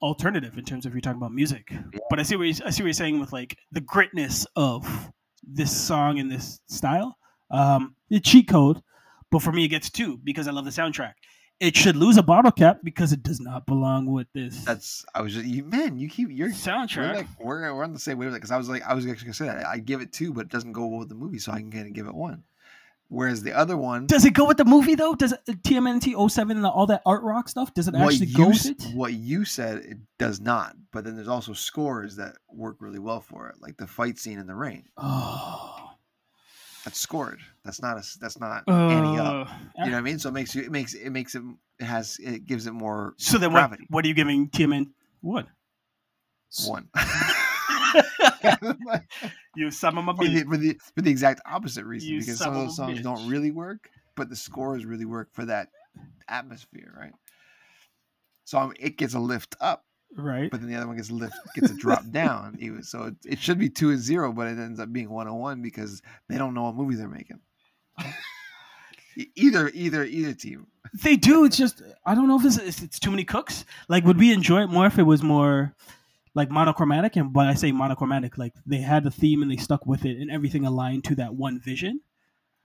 alternative in terms of you're talking about music. But I see what you, I see what you're saying with like the gritness of this song and this style. Um, the cheat code, but for me it gets two because I love the soundtrack. It should lose a bottle cap because it does not belong with this That's I was just you man. You keep you're We're, soundtrack. like, we're, we're on the same wavelength because I was like I was actually gonna say that I give it two, but it doesn't go well with the movie, so I can kind of give it one. Whereas the other one, Does it go with the movie though? Does it, TMNT 07 and all that art rock stuff? Does it what actually you go with it? what you said, it does not. But then there's also scores that work really well for it, like the fight scene in the rain. Oh, That's scored. That's not a that's not Ante Up. uh, You know what I mean? So it makes you it makes it makes it it has it gives it more so then what? gravity. What are you giving TMN? What? one. You some of my for, the, for the for the exact opposite reason You because some of of those songs bitch. don't really work but the scores really work for that atmosphere right so um, it gets a lift up Right. but then the other one gets a lift gets a drop down even so it, it should be two and zero but it ends up being one and one because they don't know what movie they're making either either either team They do. It's just I don't know if it's, it's, it's too many cooks. Like, would we enjoy it more if it was more like monochromatic? And when I say monochromatic, like they had the theme and they stuck with it, and everything aligned to that one vision.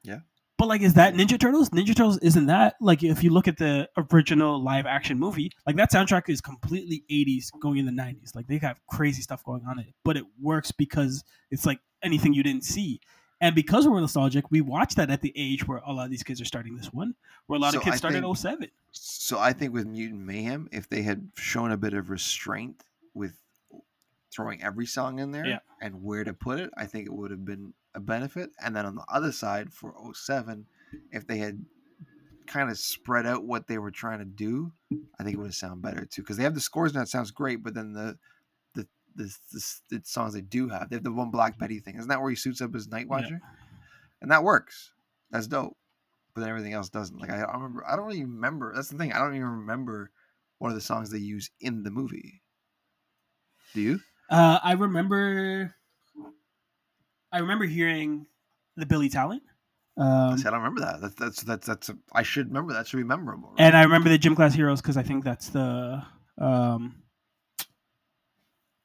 Yeah. But like, is that Ninja Turtles? Ninja Turtles isn't that like if you look at the original live action movie, like that soundtrack is completely '80s going in the '90s. Like they have crazy stuff going on it, but it works because it's like anything you didn't see. And because we're nostalgic, we watch that at the age where a lot of these kids are starting this one, where a lot of kids I started think- 07. So I think with Mutant Mayhem, if they had shown a bit of restraint with throwing every song in there Yeah. and where to put it, I think it would have been a benefit. And then on the other side for 07, if they had kind of spread out what they were trying to do, I think it would have sounded better too. Because they have the scores and that sounds great, but then the the the, the the songs they do have, they have the one Black Betty thing. Isn't that where he suits up as Nightwatcher? And that works. That's dope but then everything else doesn't. Like I, I remember, I don't really remember. That's the thing. I don't even remember one of the songs they use in the movie. Do you? Uh, I remember, I remember hearing the Billy Talent, Um, See, I don't remember that. That's that's that's that's. A, I should remember that. Should be memorable. right? and I remember the gym class heroes because I think that's the um,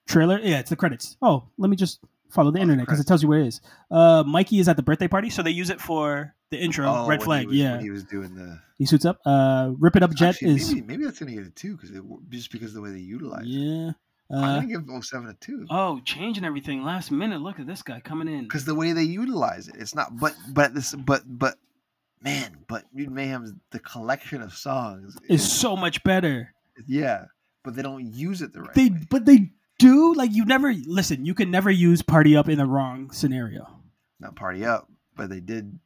trailer. Yeah, it's the credits. Oh, let me just follow the Oh, internet because it tells you where it is. Uh, Mikey is at the birthday party, so they use it for the intro. Oh, red flag. Was, yeah, he was doing the. he suits up. Uh, rip it up. Jet Actually, is maybe, maybe that's gonna get it too, because just because of the way they utilize it. Yeah. I'm Uh, gonna give 07 a two oh, changing everything last minute. Look at this guy coming in. because the way they utilize it, it's not. But but this but but man, but Mutant Mayhem's the collection of songs Is so much better. yeah, but they don't use it the right They way. but they do like you never listen. You can never use party up in the wrong scenario. Not party up, but they did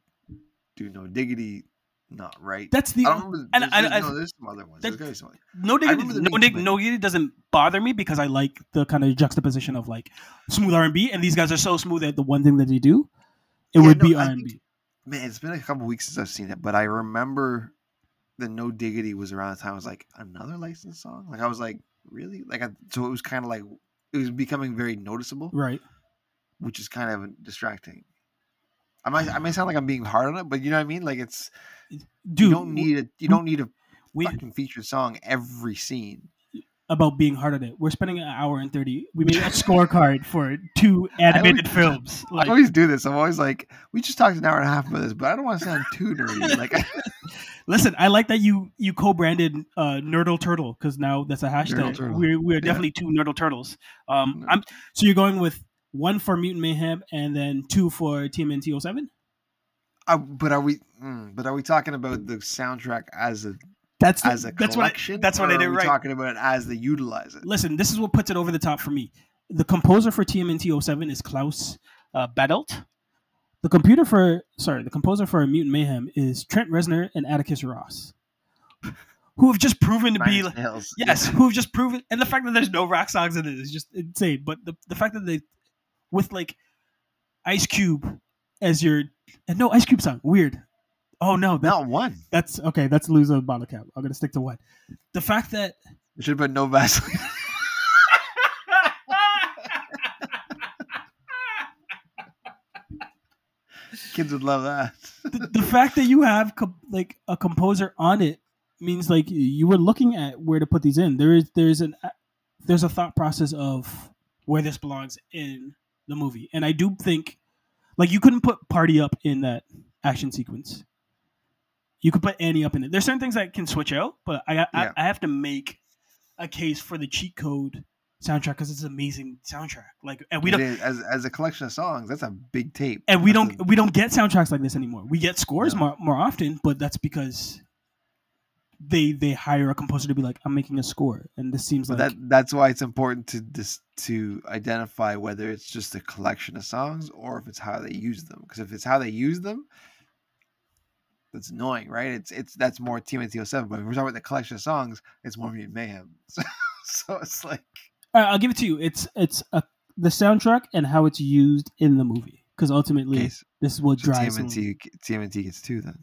do no diggity, not right. That's the I don't remember. and There's, I- I- no, there's some other ones. that- There's gotta be some. no diggity. No, dig, no diggity doesn't bother me because I like the kind of juxtaposition of like smooth R and B, and these guys are so smooth at the one thing that they do. It Yeah, would no, be R and B. Man, it's been a couple weeks since I've seen it, but I remember the No Diggity was around the time. I was like, another licensed song? Like I was like, really? Like I, so it was kind of like it was becoming very noticeable, Right. which is kind of distracting. I might I may sound like I'm being hard on it, but you know what I mean? Like it's Dude, you don't need a you don't need a we fucking featured song every scene. about being hard at it. We're spending an hour and thirty. We made a scorecard for two animated films. I always do this. I'm always like, we just talked an hour and a half about this, but I don't want to sound too nerdy. Like listen, I like that you you co-branded uh, Nerdle Turtle because now that's a hashtag. Turtle. We're we're Yeah. definitely two Nerdle Turtles. Um, I'm so you're going with one for Mutant Mayhem and then two for TMNT 07? Uh, but are we? Mm, but are we talking about the soundtrack as a That's the, as a that's what I, collection? that's what I did right. Talking about it as they utilize it. Listen, this is what puts it over the top for me. The composer for TMNT 07 is Klaus uh, Badelt. The computer for sorry, the composer for Mutant Mayhem is Trent Reznor and Atticus Ross, who have just proven to be Nails. yes, who have just proven, and the fact that there's no rock songs in it is just insane. But the the fact that they with like Ice Cube as your and no Ice Cube song weird. Oh no, that, not one. that's okay. That's lose a bottle cap. I'm gonna stick to one. The fact that It should have been no Vaseline. Kids would love that. the, the fact that you have com- like a composer on it means like you were looking at where to put these in. There is there's an there's a thought process of where this belongs in the movie, and I do think like you couldn't put Party Up in that action sequence. You could put Ante Up in it. There's certain things that can switch out, but I I, Yeah. I have to make a case for the cheat code soundtrack because it's an amazing soundtrack. Like, and we It don't is, as as a collection of songs. That's a big tape. and we That's don't a- we don't get soundtracks like this anymore. We get scores No. more more often, but that's because they they hire a composer to be like, I'm making a score, and this seems like that that's why it's important to dis, to identify whether it's just a collection of songs or if it's how they use them. Because if it's how they use them, that's annoying, right? It's it's that's more TMNT 07. But if we're talking about the collection of songs, it's more Mutant Mayhem. So, so it's like right, I'll give it to you. It's it's a, the soundtrack and how it's used in the movie because ultimately okay, so this is what drives. the movie. TMNT TMNT gets two then.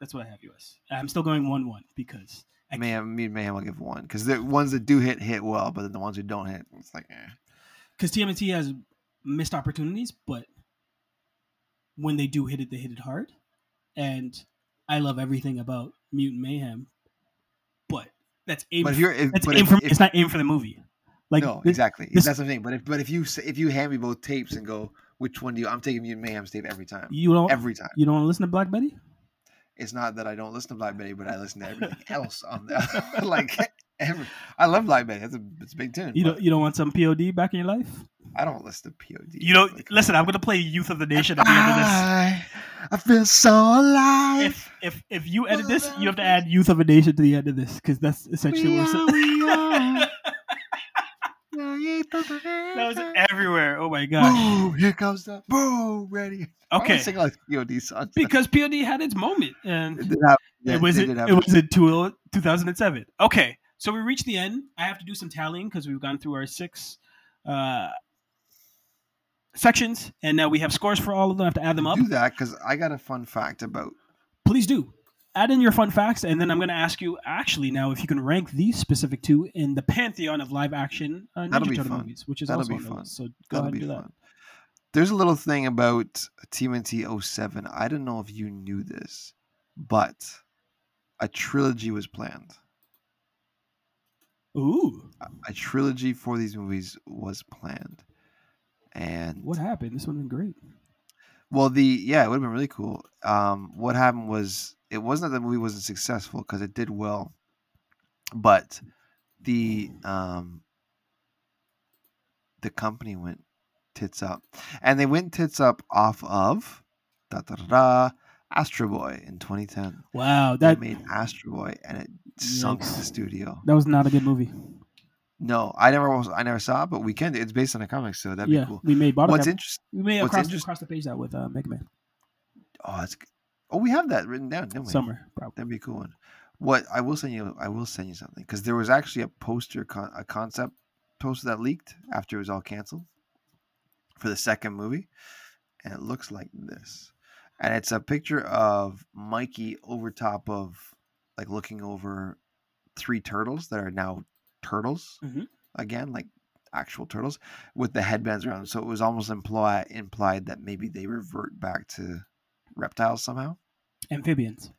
That's what I have you as. I'm still going one one because I Mayhem, Mutant Mayhem, will give one because the ones that do hit hit well, but then the ones who don't hit, it's like eh. because TMNT has missed opportunities, but when they do hit it, they hit it hard. And I love everything about Mutant Mayhem, but that's aim. But if you're if, that's aim if, for, if- it's not aim for the movie. Like no, this- exactly. this- That's the thing. But if but if you if you hand me both tapes and go, which one do you? I'm taking Mutant Mayhem's tape every time. you don't Every time. you don't want to listen to Black Betty. It's not that I don't listen to Black Betty, but I listen to everything else on that. like every, I love Black Betty. It's a it's a big tune. You don't you don't want some POD back in your life. I don't listen to POD. You don't Like, listen. I'm gonna play Youth of the Nation at the end of this. I, feel so alive. If if if you edit this, you have to add Youth of a Nation to the end of this because that's essentially what are, we're we saying. are. That was everywhere. Oh my god! Boom! Here comes the boom! Ready? Okay, sing like POD songs. because POD had its moment, and It did have- yeah, it was it, have- it was in two- 2007. Okay, so we reached the end. I have to do some tallying because we've gone through our six uh, sections, and now we have scores for all of them. I have to add them up. do that because I got a fun fact about. Please do add in your fun facts, and then I'm going to ask you actually now if you can rank these specific two in the pantheon of live action uh, That'll Ninja be Turtle fun. movies, which is That'll also be fun. list. So go That'll ahead and be do that. fun. there's a little thing about TMNT 07. I don't know if you knew this, but a trilogy was planned. Ooh, A trilogy for these movies was planned. And what happened? This would have been great. well, the yeah, it would have been really cool. Um, what happened was it wasn't that the movie wasn't successful because it did well, but the um, the company went tits up, and they went tits up off of da da da da Astro Boy in 2010. Wow, They that made Astro Boy, and it sunk the studio. that was not a good movie. No, I never was, I never saw it, but we can. It's based on a comic, so that'd yeah, be cool. we made What's interesting? we made across, across the page that with uh, Mega Man Oh, that's oh, we have that written down, didn't we? Summer, probably. That'd be a cool one. What I will send you, I will send you something because there was actually a poster, con- a concept poster that leaked after it was all canceled for the second movie, and it looks like this. And it's a picture of Mikey over top of, like, looking over three turtles that are now turtles Mhm. again, like actual turtles with the headbands around. them. So it was almost imply implied that maybe they revert back to reptiles somehow. Amphibians.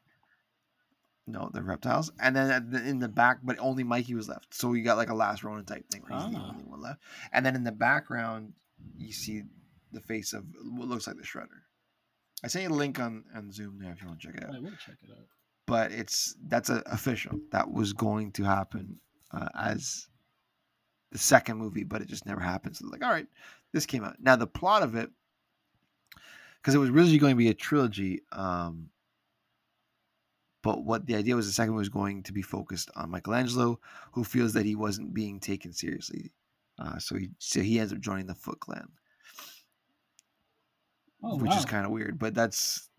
No, the reptiles, and then at the, in the back, but only Mikey was left. So you got like a last Ronin type thing where he's the Ah. only one left. And then in the background, you see the face of what looks like the Shredder. I sent you a link on on Zoom there if you want to check it out. I will check it out. But it's that's a, official. That was going to happen uh, as the second movie, but it just never happened. So like, all right, this came out. Now the plot of it, because it was originally going to be a trilogy. Um, but what the idea was the second one was going to be focused on Michelangelo, who feels that he wasn't being taken seriously. Uh, so he so he ends up joining the Foot Clan, Oh, which wow. is kind of weird. But that's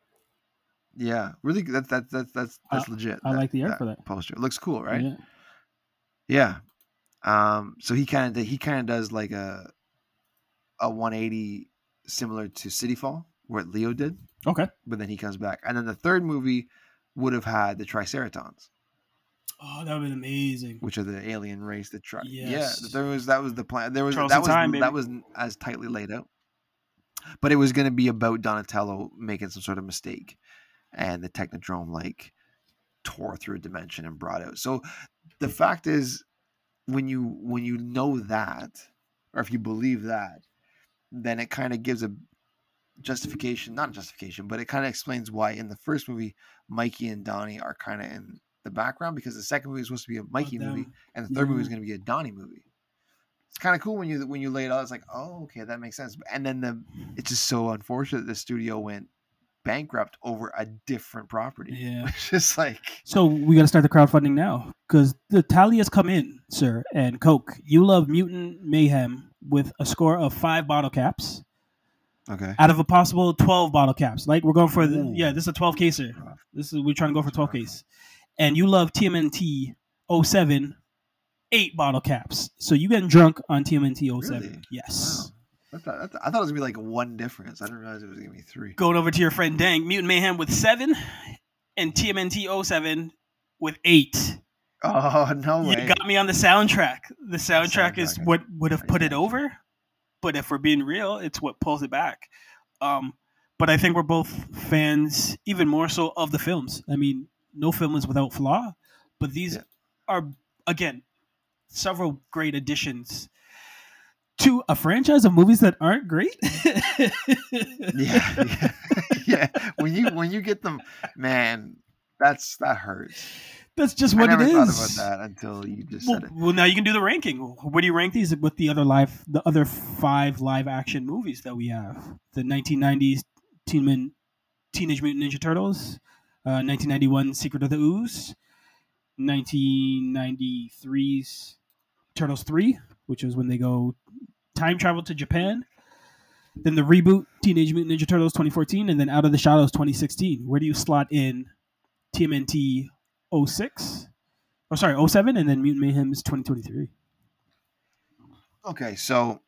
yeah, really that's that's that's that's I- that's legit. I that- like the art for that. poster. It looks cool, right? Yeah. Yeah. Um. So he kind of he kind of does like a a 180 similar to City Fall, what Leo did, Okay. but then he comes back, and then the third movie would have had the Triceratons. Oh, that would be amazing. which are the alien race that try. Yes. Yeah, there was that was the plan. There was Charles that was time, that wasn't as tightly laid out, but it was going to be about Donatello making some sort of mistake, and the Technodrome like tore through a dimension and brought out. So the fact is, when you when you know that, or if you believe that, then it kind of gives a justification, not justification, but it kind of explains why in the first movie Mikey and Donnie are kind of in the background because the second movie is supposed to be a Mikey movie and the third movie is mm-hmm. going to be a Donnie movie. It's kind of cool when you when you lay it out. It's like, oh, okay, that makes sense. And then the it's just so unfortunate the studio went bankrupt over a different property. Yeah. Which is like, So we got to start the crowdfunding now because the tally has come in, sir. And Coke, you love Mutant Mayhem with a score of five bottle caps okay, out of a possible twelve bottle caps. Like we're going for the Ooh. yeah, this is a twelve caser. This is we're trying to go for twelve case. And you love TMNT 07 eight bottle caps. So you getting drunk on TMNT 07. Really? Yes. I thought, I thought I thought it was gonna be like one difference. I didn't realize it was gonna be three. Going over to your friend Dank, Mutant Mayhem with seven, and TMNT 07 with eight. Oh no You way! got me on the soundtrack. The soundtrack, is soundtrack, I- what would have put it over. But if we're being real, it's what pulls it back. Um, but I think we're both fans, even more so, of the films. I mean, no film is without flaw, but these Yeah. are again several great additions to a franchise of movies that aren't great. yeah, yeah, yeah. When you when you get them, man, that's that hurts. That's just what it is. I never it thought is. about that until you just Well, said it. well, now you can do the ranking. Where do you rank these with the other live, the other five live action movies that we have? The 1990s Teen Teenage Mutant Ninja Turtles, uh, 1991 Secret of the Ooze, 1993's Turtles 3, which is when they go time travel to Japan. Then the reboot Teenage Mutant Ninja Turtles 2014, and then Out of the Shadows 2016. Where do you slot in TMNT 06? Oh, sorry, 07, and then Mutant mayhem is 2023. Okay, so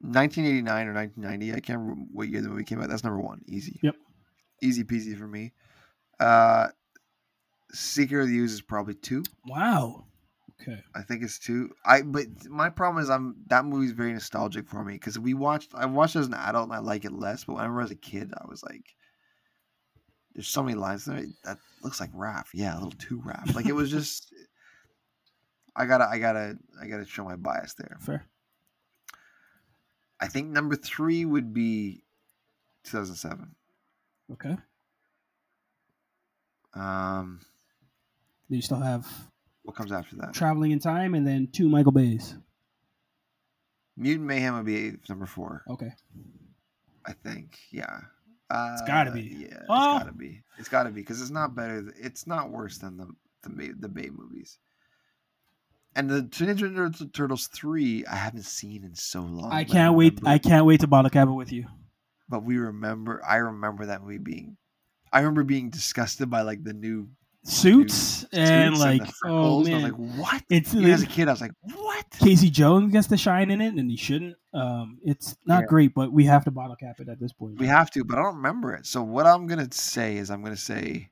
1989 or 1990, I can't remember what year the movie came out. That's number one, easy. Yep. Easy peasy for me. Uh, Secret of the Ooze is probably two. Wow. Okay. I think it's two. I but my problem is I'm that movie's very nostalgic for me because we watched I watched it as an adult and I like it less, but whenever was a kid I was like, there's so many lines there that looks like Raph. Yeah, a little too Raph. Like it was just. I gotta, I gotta, I gotta show my bias there. Fair. I think number three would be 2007. Okay. Um, you still have what comes after that? Traveling in Time and then two Michael Bays. Mutant Mayhem would be number four. Okay. I think. Yeah. Uh, It's gotta be. Yeah, It's gotta be. It's gotta be because it's not better. th- It's not worse than the the Bay, the Bay movies. And the Teenage Mutant Ninja Turtles three, I haven't seen in so long. I can't wait. I can't wait to bottle cap it with you. But we remember. I remember that movie being. I remember being disgusted by like the new Suits suits and the like, oh man, I was like, what? it's Even as a kid, I was like, what? Casey Jones gets to shine in it, and he shouldn't. Um, it's not Yeah. great, but we have to bottle cap it at this point. We have to, but I don't remember it. So what I'm gonna say is, I'm gonna say.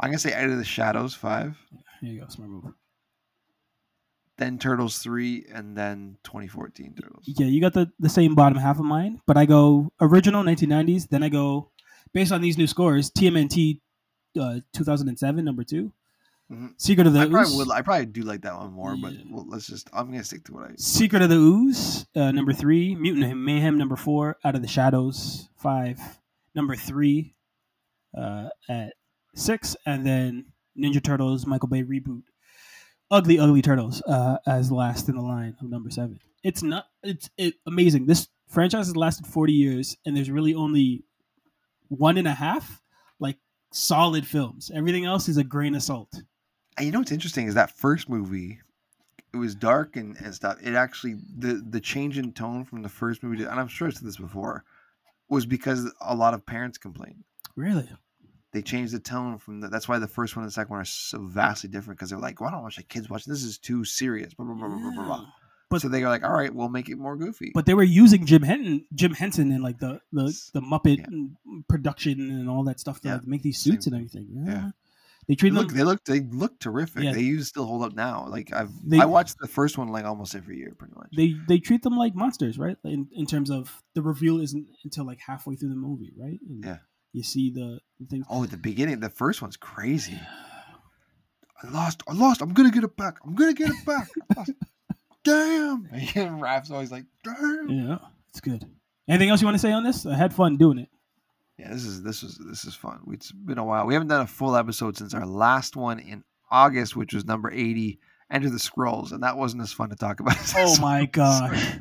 I'm gonna say Out of the Shadows five. Here you go, smart move. then Turtles 3, and then 2014 Turtles. Yeah, you got the the same bottom half of mine, but I go original 1990s, then I go based on these new scores, TMNT uh, 2007 number 2. Mhm. Secret of the I probably Ooze. would. I probably do like that one more, but well, let's just. I'm gonna stick to what I. Secret of the Ooze, uh, number three. Mutant Mayhem, number four. Out of the Shadows, five. Number three, uh, at six, and then Ninja Turtles Michael Bay reboot. Ugly, ugly Turtles uh, as last in the line of number seven. It's not. It's it, amazing. This franchise has lasted forty years, and there's really only one and a half like solid films. Everything else is a grain of salt. And you know what's interesting is that first movie. It was dark and, and stuff. It actually the the change in tone from the first movie, to, and I'm sure I said this before, was because a lot of parents complained. Really, They changed the tone from the. That's why the first one and the second one are so vastly different because they're like, "Why don't I watch the kids watch? This is too serious." Blah blah blah blah blah blah. blah. But- so they are like, "All right, we'll make it more goofy." but they were using Jim Henson, Jim Henson, and like the the, the Muppet Yeah. production and all that stuff to Yeah. like make these Same suits and everything. Yeah. Yeah. They treat look, them. they look they look terrific. Yeah. They use still hold up now. Like I've They- I watched the first one like almost every year, pretty much. They they treat them like monsters, right? In in terms of the reveal isn't until like halfway through the movie, right? And Yeah. You see the, the things. oh, the beginning, the first one's crazy. I lost. I lost. I'm gonna get it back. I'm gonna get it back. Damn. And Raph's always like, damn. Yeah. Yeah, it's good. Anything else you want to say on this? I had fun doing it. This is this is this is fun. It's been a while. We haven't done a full episode since our last one in August, which was number eighty. Enter the Scrolls, and that wasn't as fun to talk about. as Oh my gosh,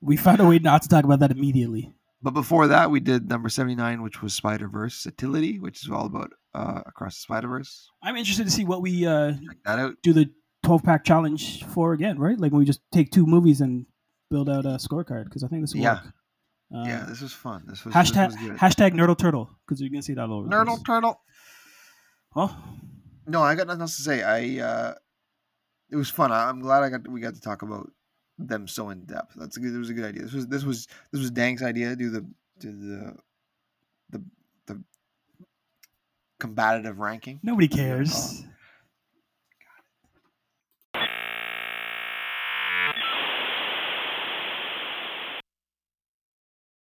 we found a way not to talk about that immediately. But before that, we did number 79, which was Spider Verse Satility, which is all about uh, Across the Spider Verse. I'm interested to see what we uh, Check that out. do the 12 pack challenge for again, right? Like when we just take two movies and build out a scorecard because I think this will Yeah. work. Uh, yeah, this was fun. This was, hashtag this was good. hashtag Nerdle Turtle because you're gonna see that all over. Nerdle place. Turtle. Oh, No, I got nothing else to say. I uh, it was fun. I, I'm glad I got we got to talk about them so in depth. That's a good. It was a good idea. This was this was this was Dang's idea. to Do the do the the the combative ranking. nobody cares.